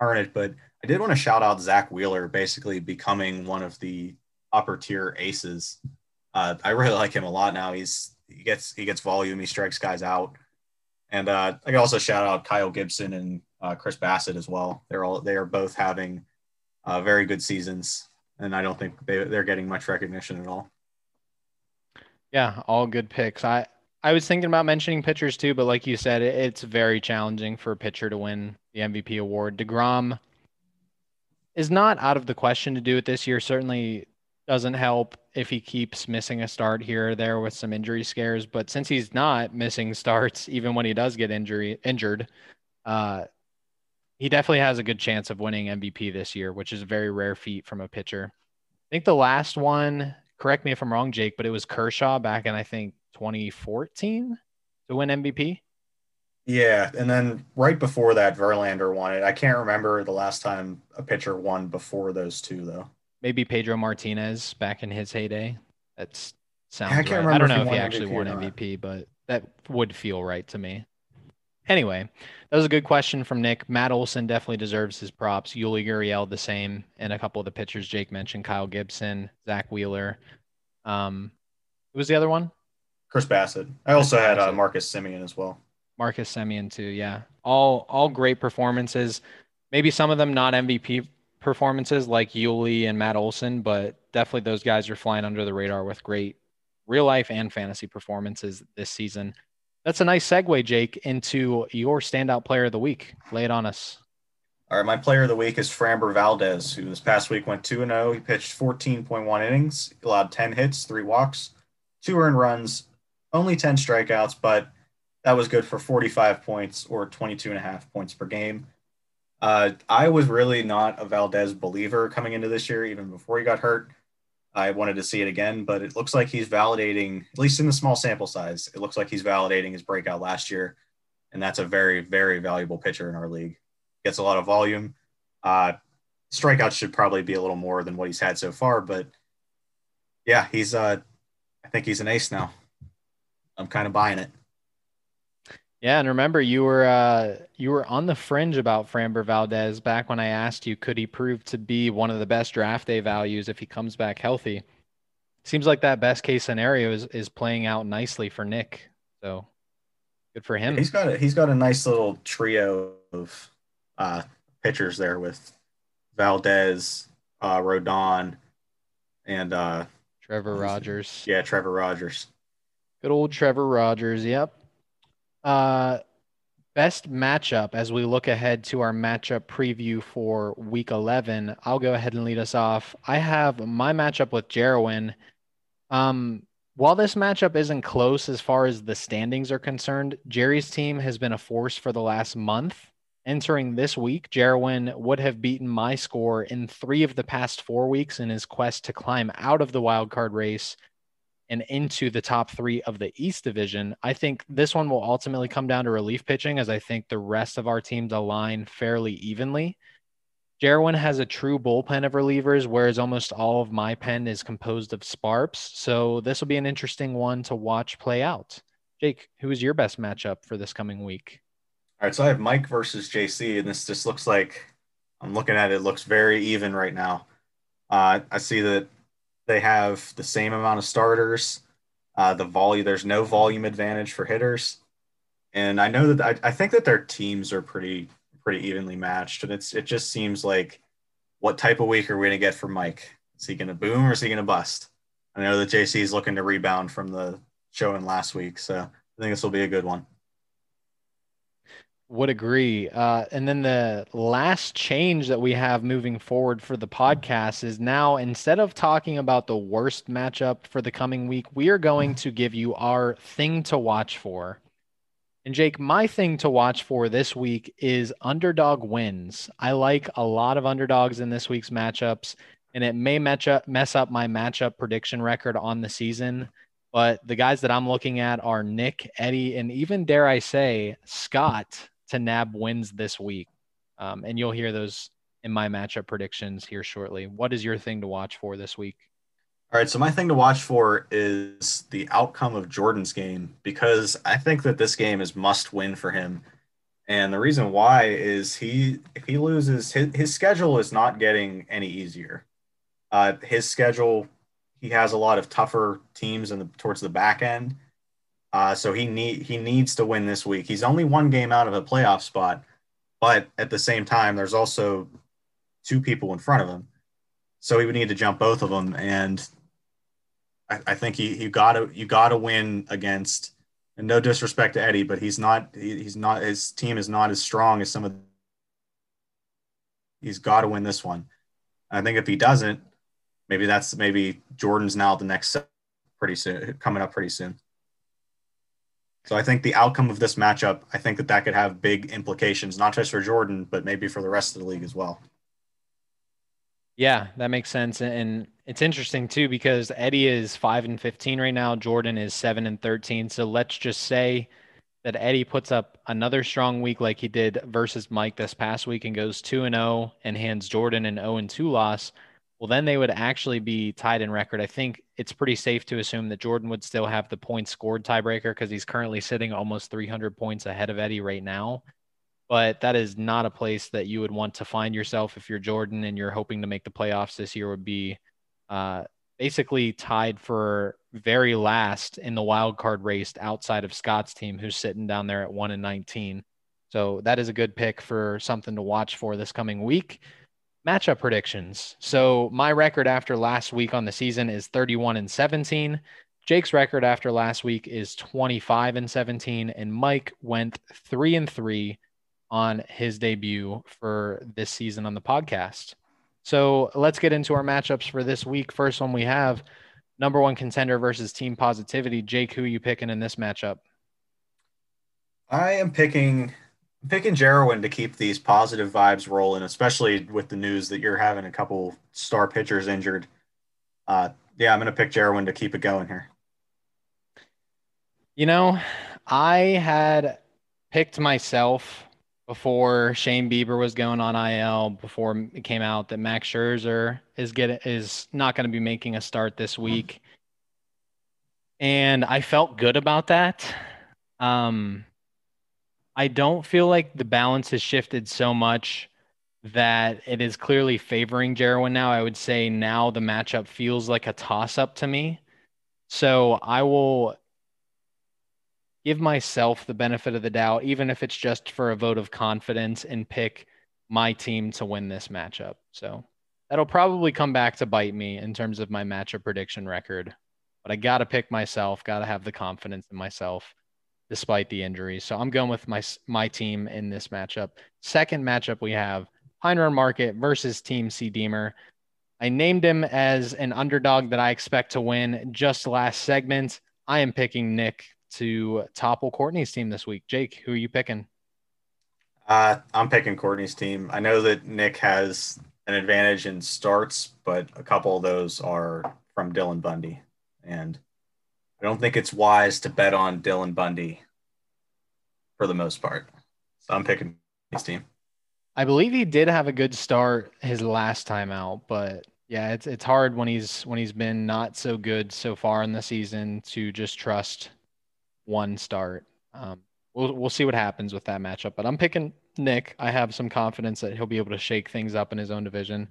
earn it, but I did want to shout out Zack Wheeler, basically becoming one of the upper tier aces. Uh, I really like him a lot now. He's he gets he gets volume, he strikes guys out. And uh, I can also shout out Kyle Gibson and uh, Chris Bassitt as well. They're all they are both having uh, very good seasons, and I don't think they, they're getting much recognition at all. Yeah, all good picks. I I was thinking about mentioning pitchers too, but like you said, it, it's very challenging for a pitcher to win the MVP award. Degrom is not out of the question to do it this year. Certainly doesn't help if he keeps missing a start here or there with some injury scares. But since he's not missing starts, even when he does get injury injured, uh, he definitely has a good chance of winning MVP this year, which is a very rare feat from a pitcher. I think the last one, correct me if I'm wrong, Jake, but it was Kershaw back in I think 2014 to win MVP. Yeah, and then right before that, Verlander won it. I can't remember the last time a pitcher won before those two, though maybe Pedro Martinez back in his heyday. That sounds. I, can't right. I don't know if he, if he actually won MVP, but that would feel right to me. anyway, that was a good question from Nick. Matt Olson definitely deserves his props. Yuli Gurriel the same, and a couple of the pitchers Jake mentioned: Kyle Gibson, Zack Wheeler. Um, who was the other one? Chris Bassitt. I also had uh, Marcus Semien as well. Marcus Semien too. Yeah, all all great performances. Maybe some of them not MVP performances like Yuli and Matt Olson, but definitely those guys are flying under the radar with great real life and fantasy performances this season. That's a nice segue, Jake, into your standout player of the week. Lay it on us. All right, my player of the week is Framber Valdez, who this past week went 2 0. He pitched 14.1 innings, allowed 10 hits, three walks, two earned runs, only 10 strikeouts, but that was good for 45 points or 22 and a half points per game. Uh, I was really not a Valdez believer coming into this year, even before he got hurt. I wanted to see it again, but it looks like he's validating, at least in the small sample size, it looks like he's validating his breakout last year. And that's a very, very valuable pitcher in our league. Gets a lot of volume. Uh, strikeouts should probably be a little more than what he's had so far, but yeah, he's, uh, I think he's an ace now. I'm kind of buying it. Yeah, and remember you were uh, you were on the fringe about Framber Valdez back when I asked you could he prove to be one of the best draft day values if he comes back healthy. Seems like that best case scenario is is playing out nicely for Nick. So good for him. He's got a, he's got a nice little trio of uh, pitchers there with Valdez, uh, Rodon, and uh, Trevor Rogers. Yeah, Trevor Rogers. Good old Trevor Rogers. Yep. Uh, best matchup as we look ahead to our matchup preview for week 11. I'll go ahead and lead us off. I have my matchup with Jerwin. Um, while this matchup isn't close as far as the standings are concerned, Jerry's team has been a force for the last month. Entering this week, Jerwin would have beaten my score in three of the past four weeks in his quest to climb out of the wild card race and into the top three of the East Division. I think this one will ultimately come down to relief pitching, as I think the rest of our teams align fairly evenly. Jerwin has a true bullpen of relievers, whereas almost all of my pen is composed of Sparps. So this will be an interesting one to watch play out. Jake, who is your best matchup for this coming week? All right, so I have Mike versus JC, and this just looks like I'm looking at it, it looks very even right now. Uh, I see that they have the same amount of starters. Uh, the volume, there's no volume advantage for hitters, and I know that I, I think that their teams are pretty pretty evenly matched, and it's it just seems like what type of week are we to get from Mike? Is he to boom or is he to bust? I know that JC is looking to rebound from the showing last week, so I think this will be a good one. Would agree. Uh, and then the last change that we have moving forward for the podcast is now instead of talking about the worst matchup for the coming week, we are going to give you our thing to watch for. And Jake, my thing to watch for this week is underdog wins. I like a lot of underdogs in this week's matchups, and it may match up, mess up my matchup prediction record on the season. But the guys that I'm looking at are Nick, Eddie, and even dare I say, Scott to nab wins this week. Um, and you'll hear those in my matchup predictions here shortly. What is your thing to watch for this week? All right, so my thing to watch for is the outcome of Jordan's game because I think that this game is must win for him. And the reason why is he if he loses his, his schedule is not getting any easier. Uh, his schedule he has a lot of tougher teams in the towards the back end. Uh, so he need he needs to win this week. He's only one game out of a playoff spot, but at the same time, there's also two people in front of him, so he would need to jump both of them. And I, I think he you gotta you gotta win against. And no disrespect to Eddie, but he's not he, he's not his team is not as strong as some of. He's got to win this one. I think if he doesn't, maybe that's maybe Jordan's now the next pretty soon coming up pretty soon. So I think the outcome of this matchup, I think that that could have big implications, not just for Jordan, but maybe for the rest of the league as well. Yeah, that makes sense. And it's interesting too, because Eddie is five and 15 right now. Jordan is seven and 13. So let's just say that Eddie puts up another strong week like he did versus Mike this past week and goes 2 and 0 and hands Jordan an 0 and 2 loss. Well, then they would actually be tied in record. I think it's pretty safe to assume that Jordan would still have the points scored tiebreaker because he's currently sitting almost 300 points ahead of Eddie right now. But that is not a place that you would want to find yourself if you're Jordan and you're hoping to make the playoffs this year. Would be uh, basically tied for very last in the wild card race outside of Scott's team, who's sitting down there at one and 19. So that is a good pick for something to watch for this coming week. Matchup predictions. So my record after last week on the season is 31 and 17. Jake's record after last week is 25 and 17 and Mike went 3 and 3 on his debut for this season on the podcast. So, let's get into our matchups for this week. First one we have number 1 contender versus team positivity. Jake, who are you picking in this matchup? I am picking picking Jerwin to keep these positive vibes rolling, especially with the news that you're having a couple star pitchers injured. Uh, yeah, I'm going to pick Jerwin to keep it going here. You know, I had picked myself before Shane Bieber was going on IL, before it came out that Max Scherzer is getting is not going to be making a start this week, and I felt good about that. Um, I don't feel like the balance has shifted so much that it is clearly favoring Jerwin now. I would say now the matchup feels like a toss up to me. So I will give myself the benefit of the doubt, even if it's just for a vote of confidence, and pick my team to win this matchup. So that'll probably come back to bite me in terms of my matchup prediction record. But I got to pick myself, got to have the confidence in myself despite the injury. So I'm going with my my team in this matchup. Second matchup we have Run Market versus Team C Deemer. I named him as an underdog that I expect to win just last segment. I am picking Nick to topple Courtney's team this week. Jake, who are you picking? Uh, I'm picking Courtney's team. I know that Nick has an advantage in starts, but a couple of those are from Dylan Bundy. And I don't think it's wise to bet on Dylan Bundy for the most part. So I'm picking his team. I believe he did have a good start his last time out, but yeah, it's it's hard when he's when he's been not so good so far in the season to just trust one start. Um, we'll we'll see what happens with that matchup, but I'm picking Nick. I have some confidence that he'll be able to shake things up in his own division.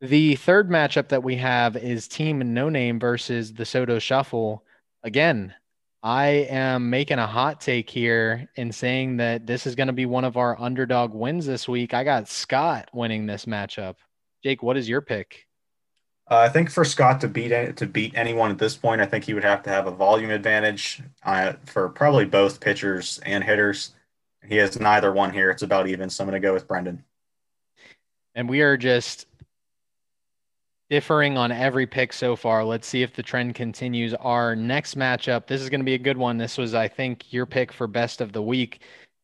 The third matchup that we have is Team No Name versus the Soto Shuffle again, I am making a hot take here in saying that this is going to be one of our underdog wins this week. I got Scott winning this matchup. Jake, what is your pick? Uh, I think for Scott to beat to beat anyone at this point, I think he would have to have a volume advantage uh, for probably both pitchers and hitters. He has neither one here. It's about even. So I'm going to go with Brendan. And we are just differing on every pick so far. Let's see if the trend continues. Our next matchup, this is going to be a good one. This was, I think, your pick for best of the week.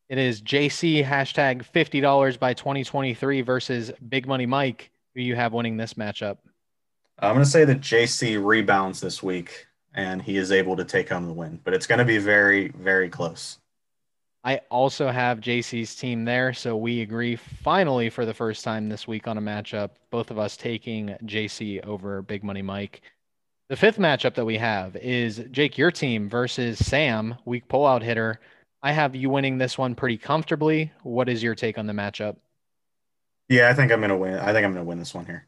It is JC hashtag $50 by 2023 versus Big Money Mike. Who you have winning this matchup? I'm going to say that JC rebounds this week and he is able to take home the win, but it's going to be very, very close. I also have JC's team there, so we agree finally for the first time this week on a matchup. Both of us taking JC over Big Money Mike. The fifth matchup that we have is Jake, your team versus Sam, weak pullout hitter. I have you winning this one pretty comfortably. What is your take on the matchup? Yeah, I think I'm gonna win. I think I'm gonna win this one here.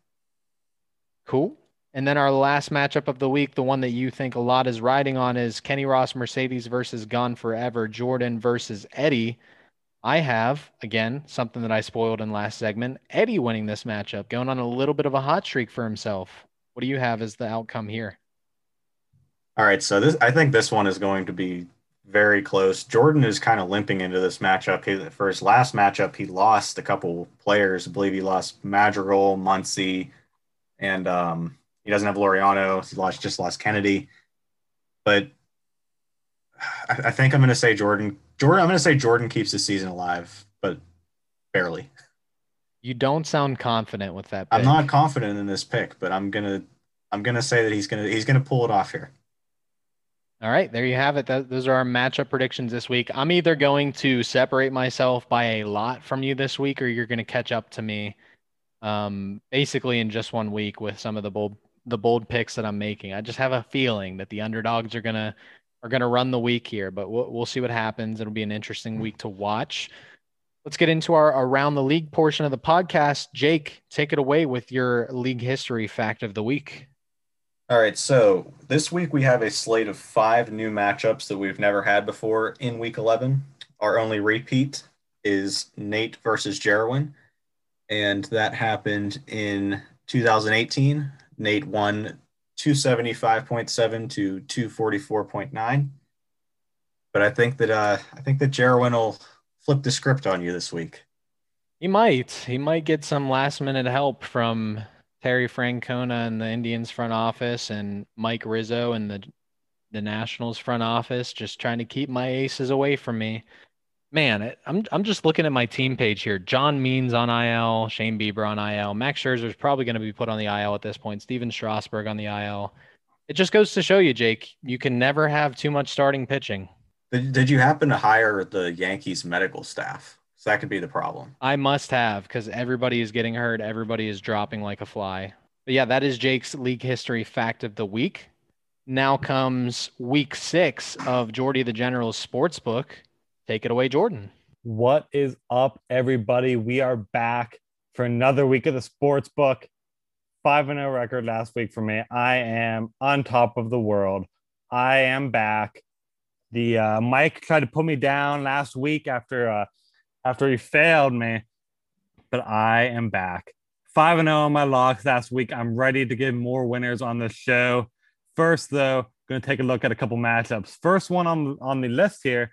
Cool. And then our last matchup of the week, the one that you think a lot is riding on, is Kenny Ross Mercedes versus Gone Forever, Jordan versus Eddie. I have, again, something that I spoiled in last segment, Eddie winning this matchup, going on a little bit of a hot streak for himself. What do you have as the outcome here? All right, so this I think this one is going to be very close. Jordan is kind of limping into this matchup. He, for his last matchup, he lost a couple players. I believe he lost Madrigal, Muncy, and um, he doesn't have Laureano. He lost just lost Kennedy, but I, I think I'm going to say Jordan. Jordan. I'm going to say Jordan keeps the season alive, but barely. You don't sound confident with that. Pick. I'm not confident in this pick, but I'm gonna I'm gonna say that he's gonna he's gonna pull it off here. All right, there you have it. That, those are our matchup predictions this week. I'm either going to separate myself by a lot from you this week, or you're going to catch up to me um, basically in just one week with some of the bold the bold picks that I'm making. I just have a feeling that the underdogs are gonna are gonna run the week here, but we'll we'll see what happens. It'll be an interesting week to watch. Let's get into our around the league portion of the podcast. Jake, take it away with your league history fact of the week. All right, so this week we have a slate of five new matchups that we've never had before in week 11. Our only repeat is Nate versus Jerwin, and that happened in 2018. Nate won 275.7 to 244.9. But I think that uh, I think that Jerwin will flip the script on you this week. He might. He might get some last minute help from Terry Francona and the Indians front office and Mike Rizzo and the the Nationals front office just trying to keep my aces away from me man, I'm I'm just looking at my team page here. John Means on IL, Shane Bieber on IL, Max Scherzer is probably going to be put on the IL at this point. Stephen Strasburg on the IL. It just goes to show you, Jake, you can never have too much starting pitching. Did, did you happen to hire the Yankees medical staff? So that could be the problem. I must have because everybody is getting hurt. Everybody is dropping like a fly. But yeah, that is Jake's league history fact of the week. Now comes week six of Jordy the General's sports book. Take it away, Jordan. What is up, everybody? We are back for another week of the sports book. 5 0 record last week for me. I am on top of the world. I am back. The uh, Mike tried to put me down last week after uh, after he failed me, but I am back. 5 0 on my locks last week. I'm ready to get more winners on the show. First, though, going to take a look at a couple matchups. First one on, on the list here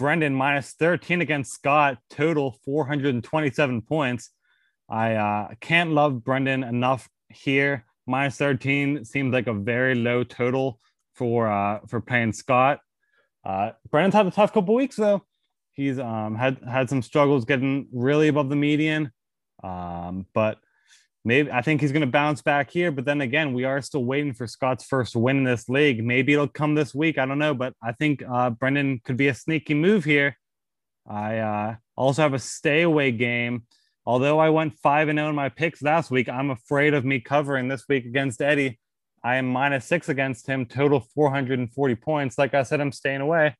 Brendan minus 13 against Scott, total 427 points. I uh, can't love Brendan enough here. Minus 13 seems like a very low total for uh, for paying Scott. Uh, Brendan's had a tough couple weeks though. He's um, had had some struggles getting really above the median, um, but maybe I think he's going to bounce back here. But then again, we are still waiting for Scott's first win in this league. Maybe it'll come this week. I don't know, but I think uh, Brendan could be a sneaky move here. I uh, also have a stay away game. Although I went five and zero oh in my picks last week, I'm afraid of me covering this week against Eddie. I am minus six against him, total 440 points. Like I said, I'm staying away.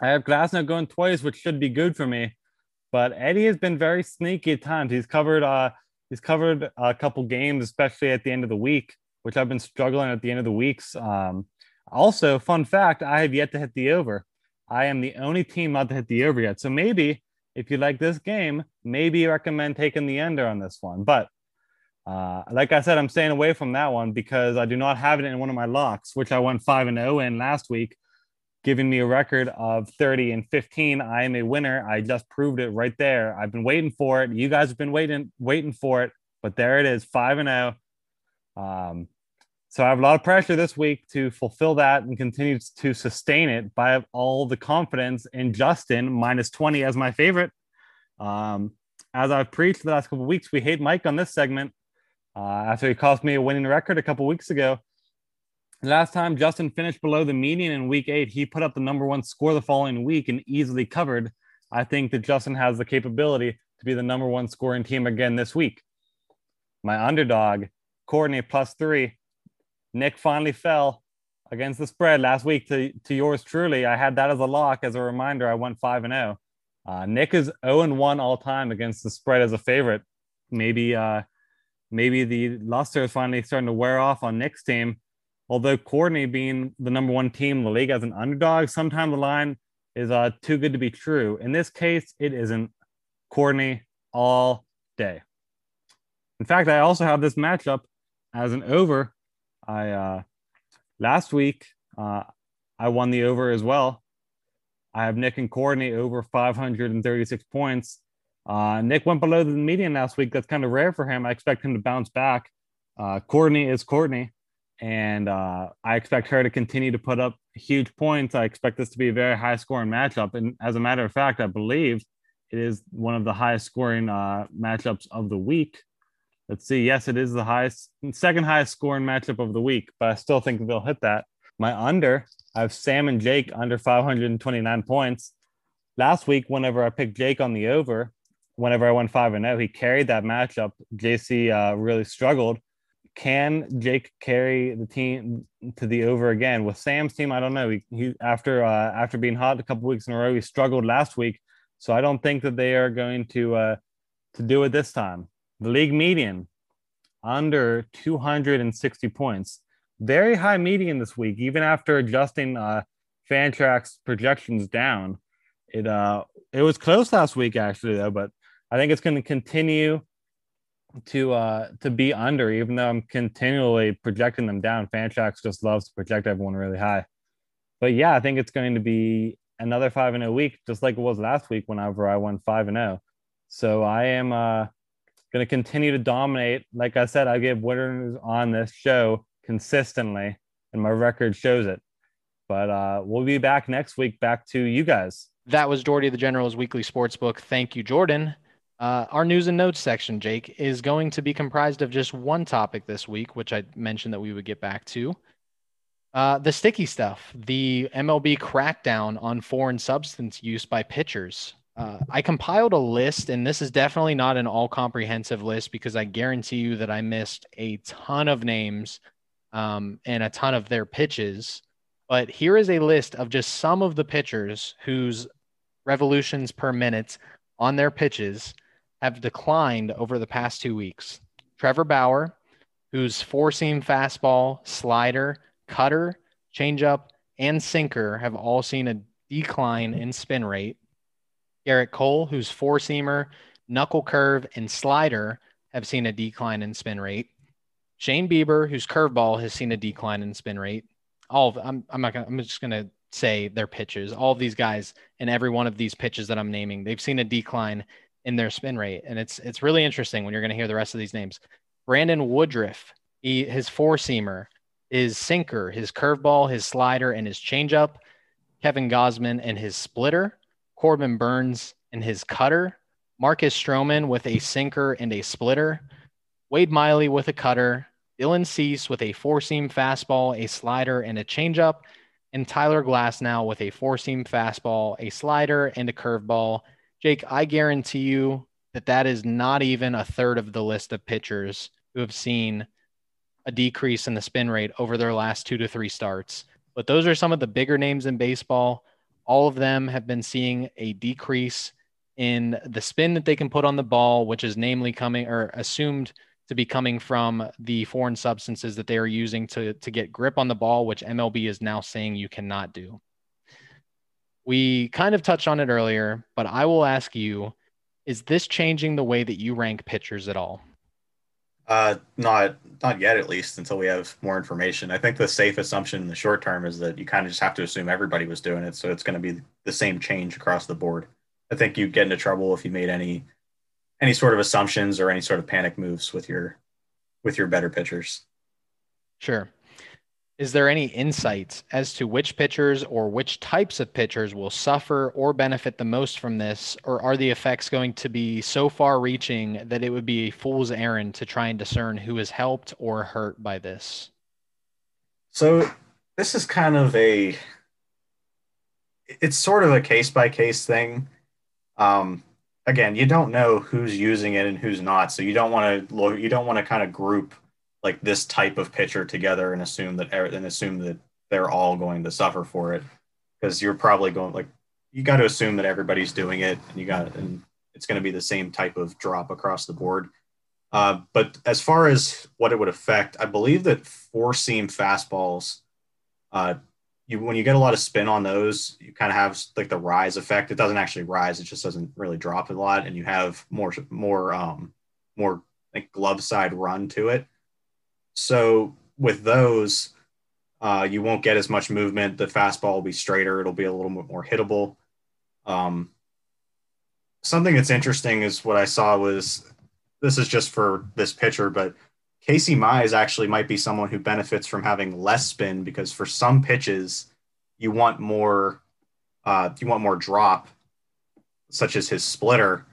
I have Glasnow going twice, which should be good for me. But Eddie has been very sneaky at times. He's covered uh, he's covered a couple games, especially at the end of the week, which I've been struggling at the end of the weeks. Um, also, fun fact: I have yet to hit the over. I am the only team not to hit the over yet. So maybe if you like this game, maybe recommend taking the under on this one. But uh, like I said, I'm staying away from that one because I do not have it in one of my locks, which I went five and zero oh in last week giving me a record of 30 and 15. I am a winner. I just proved it right there. I've been waiting for it. You guys have been waiting, waiting for it, but there it is, five and zero. Oh. Um, so I have a lot of pressure this week to fulfill that and continue to sustain it by all the confidence in Justin minus 20 as my favorite. Um, as I've preached the last couple weeks, we hate Mike on this segment. Uh, after he cost me a winning record a couple weeks ago, Last time Justin finished below the median in week eight, he put up the number one score the following week and easily covered. I think that Justin has the capability to be the number one scoring team again this week. My underdog, Courtney, plus three. Nick finally fell against the spread last week to, to yours truly. I had that as a lock. As a reminder, I went 5 and 0. Uh, Nick is 0 and 1 all time against the spread as a favorite. Maybe uh, maybe the luster is finally starting to wear off on Nick's team although Courtney being the number one team in the league as an underdog, sometimes the line is uh, too good to be true. In this case, it isn't Courtney all day. In fact, I also have this matchup as an over. I uh, last week uh, I won the over as well. I have Nick and Courtney over 536 points. Uh, Nick went below the median last week. That's kind of rare for him. I expect him to bounce back. Uh, Courtney is Courtney and uh, I expect her to continue to put up huge points. I expect this to be a very high scoring matchup. And as a matter of fact, I believe it is one of the highest scoring uh, matchups of the week. Let's see. Yes, it is the highest, second highest scoring matchup of the week, but I still think they'll hit that. My under, I have Sam and Jake under 529 points. Last week, whenever I picked Jake on the over, whenever I went 5 and 0, he carried that matchup. JC uh, really struggled. Can Jake carry the team to the over again with Sam's team? I don't know. He, he after uh, after being hot a couple weeks in a row, he struggled last week. So I don't think that they are going to uh, to do it this time. The league median under 260 points. Very high median this week, even after adjusting uh, Fantrax projections down. It uh it was close last week actually though, but I think it's going to continue to uh to be under, even though I'm continually projecting them down. Fantrax just loves to project everyone really high. But yeah, I think it's going to be another five and a week, just like it was last week whenever I won five and zero. So I am uh going to continue to dominate. Like I said, I give winners on this show consistently, and my record shows it. But uh, we'll be back next week, back to you guys. That was Jordy the General's weekly sports book. Thank you, Jordan. Uh, our news and notes section, Jake, is going to be comprised of just one topic this week, which I mentioned that we would get back to. Uh, the sticky stuff, the MLB crackdown on foreign substance use by pitchers. Uh, I compiled a list, and this is definitely not an all comprehensive list because I guarantee you that I missed a ton of names um, and a ton of their pitches. But here is a list of just some of the pitchers whose revolutions per minute on their pitches have declined over the past two weeks. Trevor Bauer, whose four seam fastball, slider, cutter, changeup, and sinker have all seen a decline in spin rate. Gerrit Cole, whose four seamer, knuckle curve, and slider have seen a decline in spin rate. Shane Bieber, whose curveball has seen a decline in spin rate. All of I'm I'm not gonna I'm just gonna say their pitches. All of these guys and every one of these pitches that I'm naming, they've seen a decline in their spin rate. And it's it's really interesting when you're gonna hear the rest of these names. Brandon Woodruff, he his four seamer, his sinker, his curveball, his slider, and his changeup. Kevin Gausman and his splitter. Corbin Burnes and his cutter, Marcus Stroman with a sinker and a splitter, Wade Miley with a cutter, Dylan Cease with a four seam fastball, a slider, and a changeup, and Tyler Glasnow with a four seam fastball, a slider, and a curveball. Jake, I guarantee you that that is not even a third of the list of pitchers who have seen a decrease in the spin rate over their last two to three starts. But those are some of the bigger names in baseball all of them have been seeing a decrease in the spin that they can put on the ball, which is namely coming or assumed to be coming from the foreign substances that they are using to, to get grip on the ball, which MLB is now saying you cannot do. We kind of touched on it earlier, but I will ask you is this changing the way that you rank pitchers at all? Uh, not not yet, at least until we have more information. I think the safe assumption in the short term is that you kind of just have to assume everybody was doing it, so it's going to be the same change across the board. I think you'd get into trouble if you made any any sort of assumptions or any sort of panic moves with your with your better pitchers. Sure. Is there any insight as to which pitchers or which types of pitchers will suffer or benefit the most from this? Or are the effects going to be so far reaching that it would be a fool's errand to try and discern who is helped or hurt by this? So, this is kind of a it's sort of a case by case thing. Um, again, you don't know who's using it and who's not, so you don't want to you don't want to kind of group like this type of pitcher together and assume that and assume that they're all going to suffer for it because you're probably going like you got to assume that everybody's doing it and you got and it's going to be the same type of drop across the board. Uh, but as far as what it would affect, I believe that four seam fastballs, uh, you when you get a lot of spin on those, you kind of have like the rise effect. It doesn't actually rise; it just doesn't really drop a lot, and you have more more um, more like glove side run to it. So with those, uh, you won't get as much movement. The fastball will be straighter. It'll be a little bit more hittable. Um, something that's interesting is what I saw was this is just for this pitcher, but Casey Mize actually might be someone who benefits from having less spin because for some pitches you want more uh, you want more drop, such as his splitter.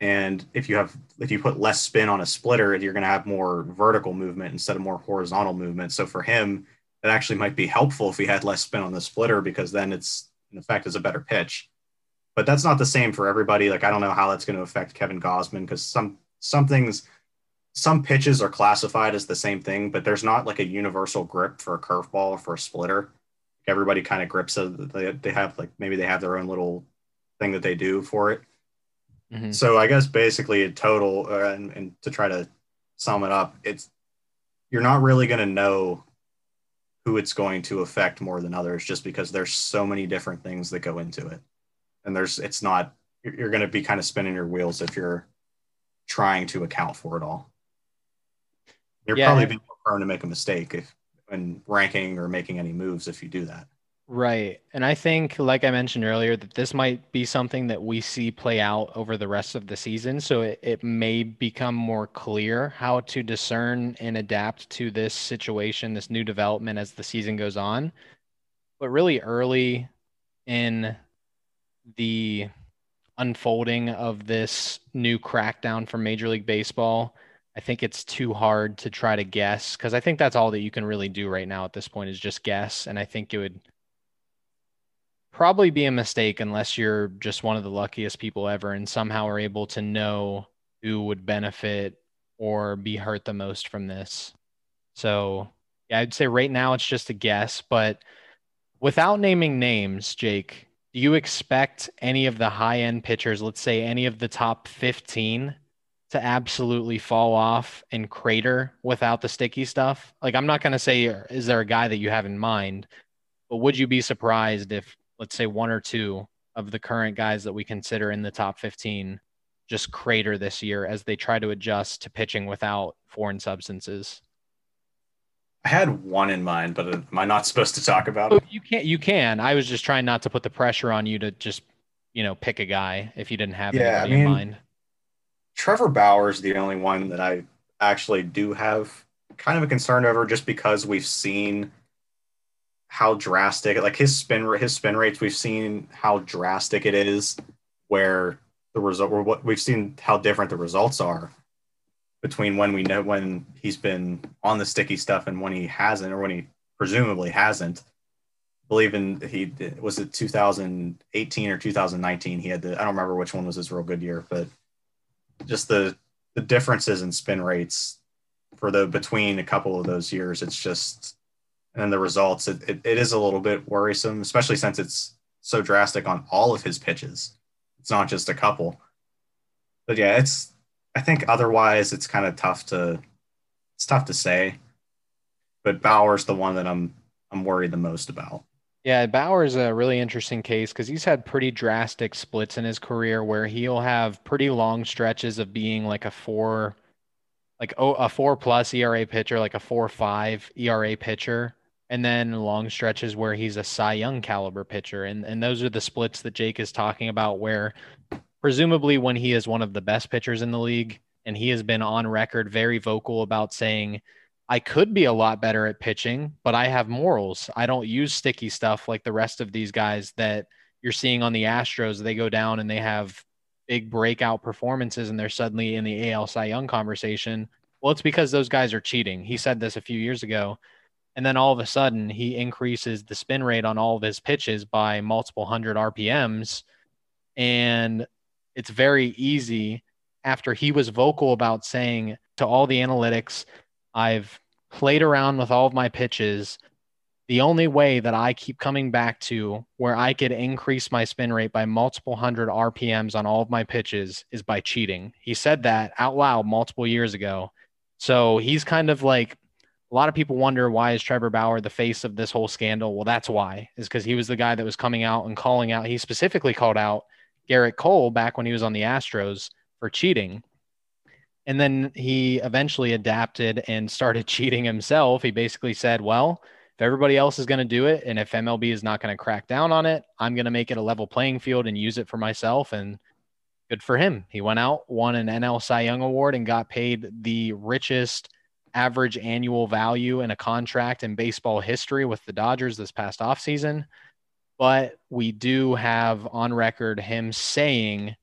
And if you have if you put less spin on a splitter, you're going to have more vertical movement instead of more horizontal movement. So for him, it actually might be helpful if he had less spin on the splitter because then it's in effect is a better pitch. but that's not the same for everybody. Like I don't know how that's going to affect Kevin Gausman because some some things some pitches are classified as the same thing, but there's not like a universal grip for a curveball or for a splitter. Everybody kind of grips it. They, they have like maybe they have their own little thing that they do for it. Mm-hmm. So I guess basically a total uh, and, and to try to sum it up, it's you're not really going to know who it's going to affect more than others just because there's so many different things that go into it. And there's it's not you're, you're going to be kind of spinning your wheels if you're trying to account for it all. You're yeah. probably being prone to make a mistake if when ranking or making any moves if you do that. Right. And I think, like I mentioned earlier, that this might be something that we see play out over the rest of the season. So it, it may become more clear how to discern and adapt to this situation, this new development as the season goes on. But really early in the unfolding of this new crackdown from Major League Baseball, I think it's too hard to try to guess because I think that's all that you can really do right now at this point is just guess. And I think it would probably be a mistake unless you're just one of the luckiest people ever and somehow are able to know who would benefit or be hurt the most from this. So, yeah, I'd say right now it's just a guess, but without naming names, Jake, do you expect any of the high end pitchers, let's say any of the top 15, to absolutely fall off and crater without the sticky stuff? Like, I'm not going to say, is there a guy that you have in mind, but would you be surprised if let's say one or two of the current guys that we consider in the top 15 just crater this year as they try to adjust to pitching without foreign substances? I had one in mind, but am I not supposed to talk about oh, it? You can't. You can. I was just trying not to put the pressure on you to just, you know, pick a guy if you didn't have yeah, I mean, in mind. Trevor Bauer is the only one that I actually do have kind of a concern over, just because we've seen how drastic like his spin his spin rates we've seen how drastic it is where the result or what we've seen how different the results are between when we know when he's been on the sticky stuff and when he hasn't or when he presumably hasn't. I believe in he was it 2018 or 2019 he had the i don't remember which one was his real good year but just the the differences in spin rates for the between a couple of those years it's just and the results, it, it, it is a little bit worrisome, especially since it's so drastic on all of his pitches. It's not just a couple. But yeah, it's I think otherwise it's kind of tough to it's tough to say. But Bauer's the one that I'm I'm worried the most about. Yeah, Bauer's a really interesting case because he's had pretty drastic splits in his career where he'll have pretty long stretches of being like a four, like oh, a four plus ERA pitcher, like a four five ERA pitcher, and then long stretches where he's a Cy Young caliber pitcher. And and those are the splits that Jake is talking about where presumably when he is one of the best pitchers in the league and he has been on record very vocal about saying I could be a lot better at pitching, but I have morals. I don't use sticky stuff like the rest of these guys that you're seeing on the Astros. They go down and they have big breakout performances and they're suddenly in the AL Cy Young conversation. Well, it's because those guys are cheating. He said this a few years ago and then all of a sudden he increases the spin rate on all of his pitches by multiple hundred RPMs. And it's very easy after he was vocal about saying to all the analytics, I've played around with all of my pitches. The only way that I keep coming back to where I could increase my spin rate by multiple hundred RPMs on all of my pitches is by cheating. He said that out loud multiple years ago. So he's kind of like a lot of people wonder why is Trevor Bauer the face of this whole scandal? Well, that's why, is because he was the guy that was coming out and calling out. He specifically called out Gerrit Cole back when he was on the Astros for cheating. And then he eventually adapted and started cheating himself. He basically said, well, if everybody else is going to do it and if MLB is not going to crack down on it, I'm going to make it a level playing field and use it for myself. And good for him. He went out, won an NL Cy Young Award, and got paid the richest average annual value in a contract in baseball history with the Dodgers this past offseason. But we do have on record him saying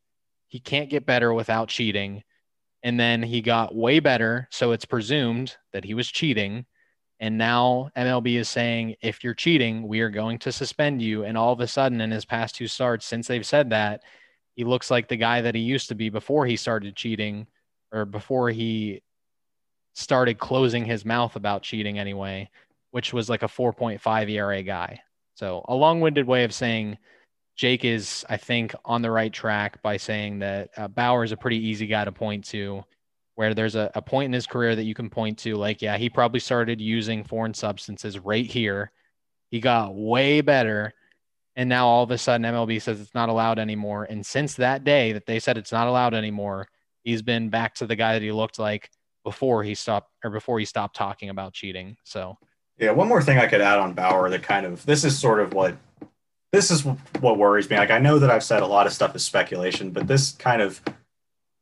he can't get better without cheating. And then he got way better. So it's presumed that he was cheating. And now MLB is saying, if you're cheating, we are going to suspend you. And all of a sudden, in his past two starts, since they've said that, he looks like the guy that he used to be before he started cheating or before he started closing his mouth about cheating anyway, which was like a 4.5 ERA guy. So, a long winded way of saying Jake is, I think, on the right track by saying that uh, Bauer is a pretty easy guy to point to, where there's a, a point in his career that you can point to, like, yeah, he probably started using foreign substances right here. He got way better. And now all of a sudden, MLB says it's not allowed anymore. And since that day that they said it's not allowed anymore, he's been back to the guy that he looked like before he stopped or before he stopped talking about cheating. So, yeah, one more thing I could add on Bauer that kind of this is sort of what this is what worries me. Like I know that I've said a lot of stuff is speculation, but this kind of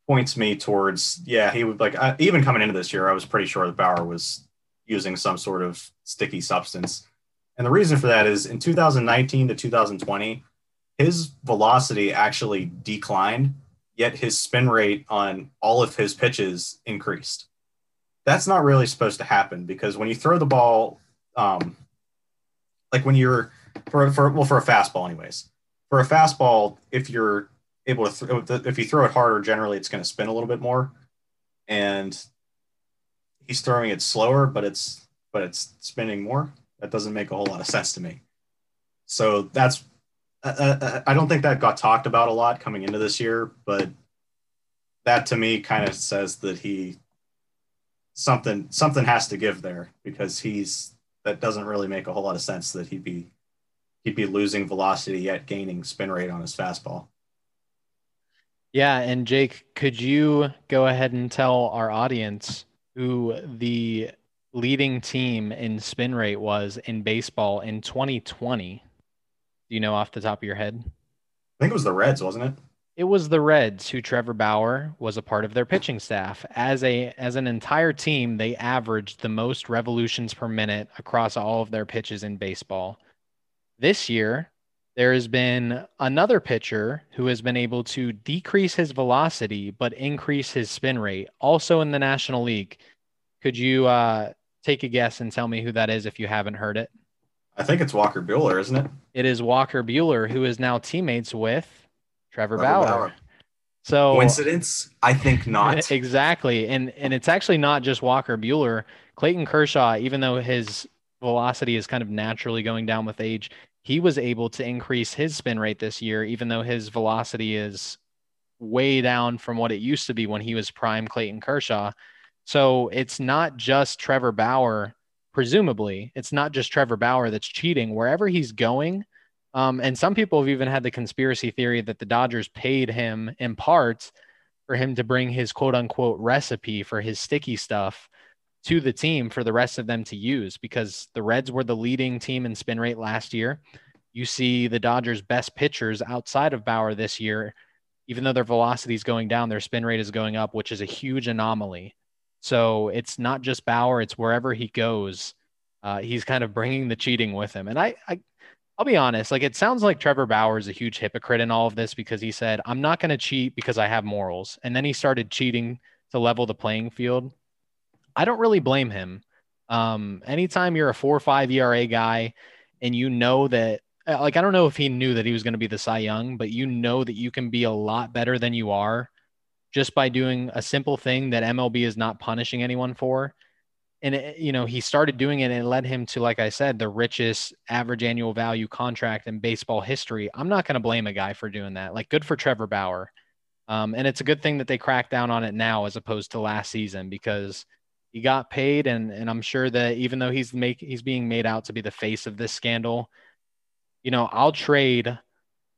points me towards yeah, he would like I, even coming into this year, I was pretty sure that Bauer was using some sort of sticky substance. And the reason for that is in 2019 to 2020, his velocity actually declined yet his spin rate on all of his pitches increased. That's not really supposed to happen because when you throw the ball, um, like when you're for, for well for a fastball, anyways, for a fastball, if you're able to th- if you throw it harder, generally it's going to spin a little bit more, and he's throwing it slower, but it's but it's spinning more. That doesn't make a whole lot of sense to me. So that's uh, uh, I don't think that got talked about a lot coming into this year, but that to me kind of says that he something something has to give there because he's that doesn't really make a whole lot of sense that he'd be he'd be losing velocity yet gaining spin rate on his fastball. Yeah, and Jake, could you go ahead and tell our audience who the leading team in spin rate was in baseball in 2020? Do you know off the top of your head? I think it was the Reds, wasn't it? It was the Reds who Trevor Bauer was a part of their pitching staff. As a as an entire team, they averaged the most revolutions per minute across all of their pitches in baseball. This year, there has been another pitcher who has been able to decrease his velocity but increase his spin rate, also in the National League. Could you uh, take a guess and tell me who that is if you haven't heard it? I think it's Walker Buehler, isn't it? It is Walker Buehler, who is now teammates with Trevor, Trevor Bauer. Bauer. So coincidence? I think not. Exactly. And and it's actually not just Walker Buehler. Clayton Kershaw, even though his velocity is kind of naturally going down with age, he was able to increase his spin rate this year, even though his velocity is way down from what it used to be when he was prime Clayton Kershaw. So it's not just Trevor Bauer presumably it's not just Trevor Bauer that's cheating wherever he's going. Um, and some people have even had the conspiracy theory that the Dodgers paid him in part for him to bring his quote unquote recipe for his sticky stuff to the team for the rest of them to use because the Reds were the leading team in spin rate last year. You see the Dodgers' best pitchers outside of Bauer this year, even though their velocity is going down, their spin rate is going up, which is a huge anomaly. So it's not just Bauer; it's wherever he goes. Uh, he's kind of bringing the cheating with him. And I, I, I'll be honest, like it sounds like Trevor Bauer is a huge hypocrite in all of this because he said, "I'm not going to cheat because I have morals," and then he started cheating to level the playing field. I don't really blame him. Um, anytime you're a four or five ERA guy, and you know that uh, like I don't know if he knew that he was going to be the Cy Young, but you know that you can be a lot better than you are just by doing a simple thing that MLB is not punishing anyone for. And it, you know, he started doing it and it led him to, like I said, the richest average annual value contract in baseball history. I'm not going to blame a guy for doing that. Like, good for Trevor Bauer. Um, and it's a good thing that they cracked down on it now as opposed to last season because he got paid and and I'm sure that even though he's make he's being made out to be the face of this scandal, you know, I'll trade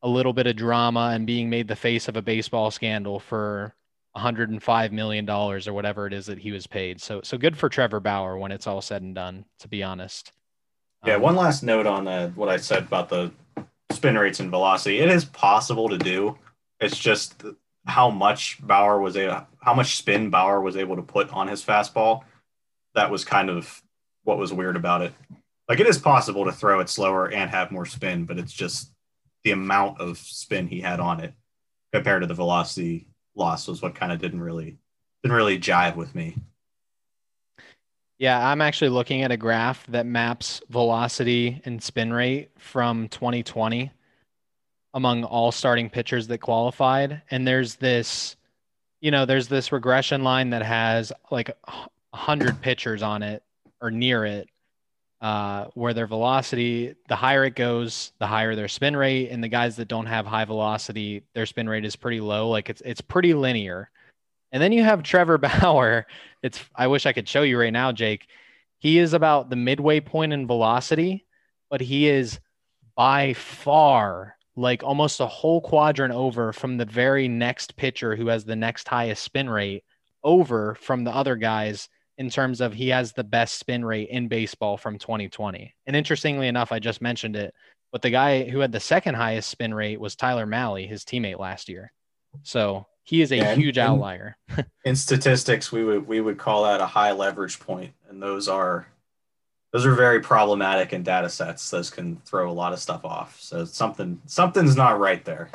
a little bit of drama and being made the face of a baseball scandal for 105 million dollars or whatever it is that he was paid. So so good for Trevor Bauer when it's all said and done. To be honest. Yeah. Um, one last note on uh, what I said about the spin rates and velocity. It is possible to do. It's just how much Bauer was a how much spin Bauer was able to put on his fastball. That was kind of what was weird about it. Like it is possible to throw it slower and have more spin, but it's just the amount of spin he had on it compared to the velocity loss was what kind of didn't really didn't really jive with me. Yeah, I'm actually looking at a graph that maps velocity and spin rate from 2020 among all starting pitchers that qualified. And there's this, you know, there's this regression line that has like 100 pitchers on it or near it, uh, where their velocity, the higher it goes, the higher their spin rate. And the guys that don't have high velocity, their spin rate is pretty low. Like it's, it's pretty linear. And then you have Trevor Bauer. It's, I wish I could show you right now, Jake. He is about the midway point in velocity, but he is by far like almost a whole quadrant over from the very next pitcher who has the next highest spin rate over from the other guys in terms of he has the best spin rate in baseball from 2020. And interestingly enough, I just mentioned it, but the guy who had the second highest spin rate was Tyler Mahle, his teammate last year. So he is a yeah, huge in, outlier. in statistics, we would we would call that a high leverage point, and those are those are very problematic in data sets. Those can throw a lot of stuff off. So something something's not right there.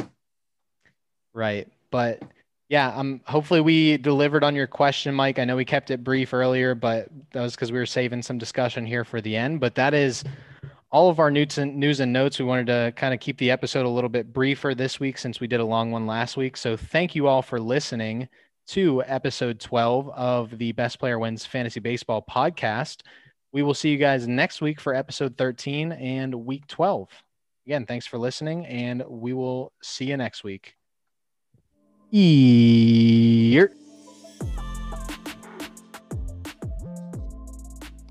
Right. But yeah, um hopefully we delivered on your question, Mike. I know we kept it brief earlier, but that was because we were saving some discussion here for the end. But that is all of our news and news and notes. We wanted to kind of keep the episode a little bit briefer this week since we did a long one last week. So thank you all for listening to episode 12 of the Best Player Wins Fantasy Baseball podcast. We will see you guys next week for episode 13 and week 12. Again, thanks for listening, and we will see you next week. Ear.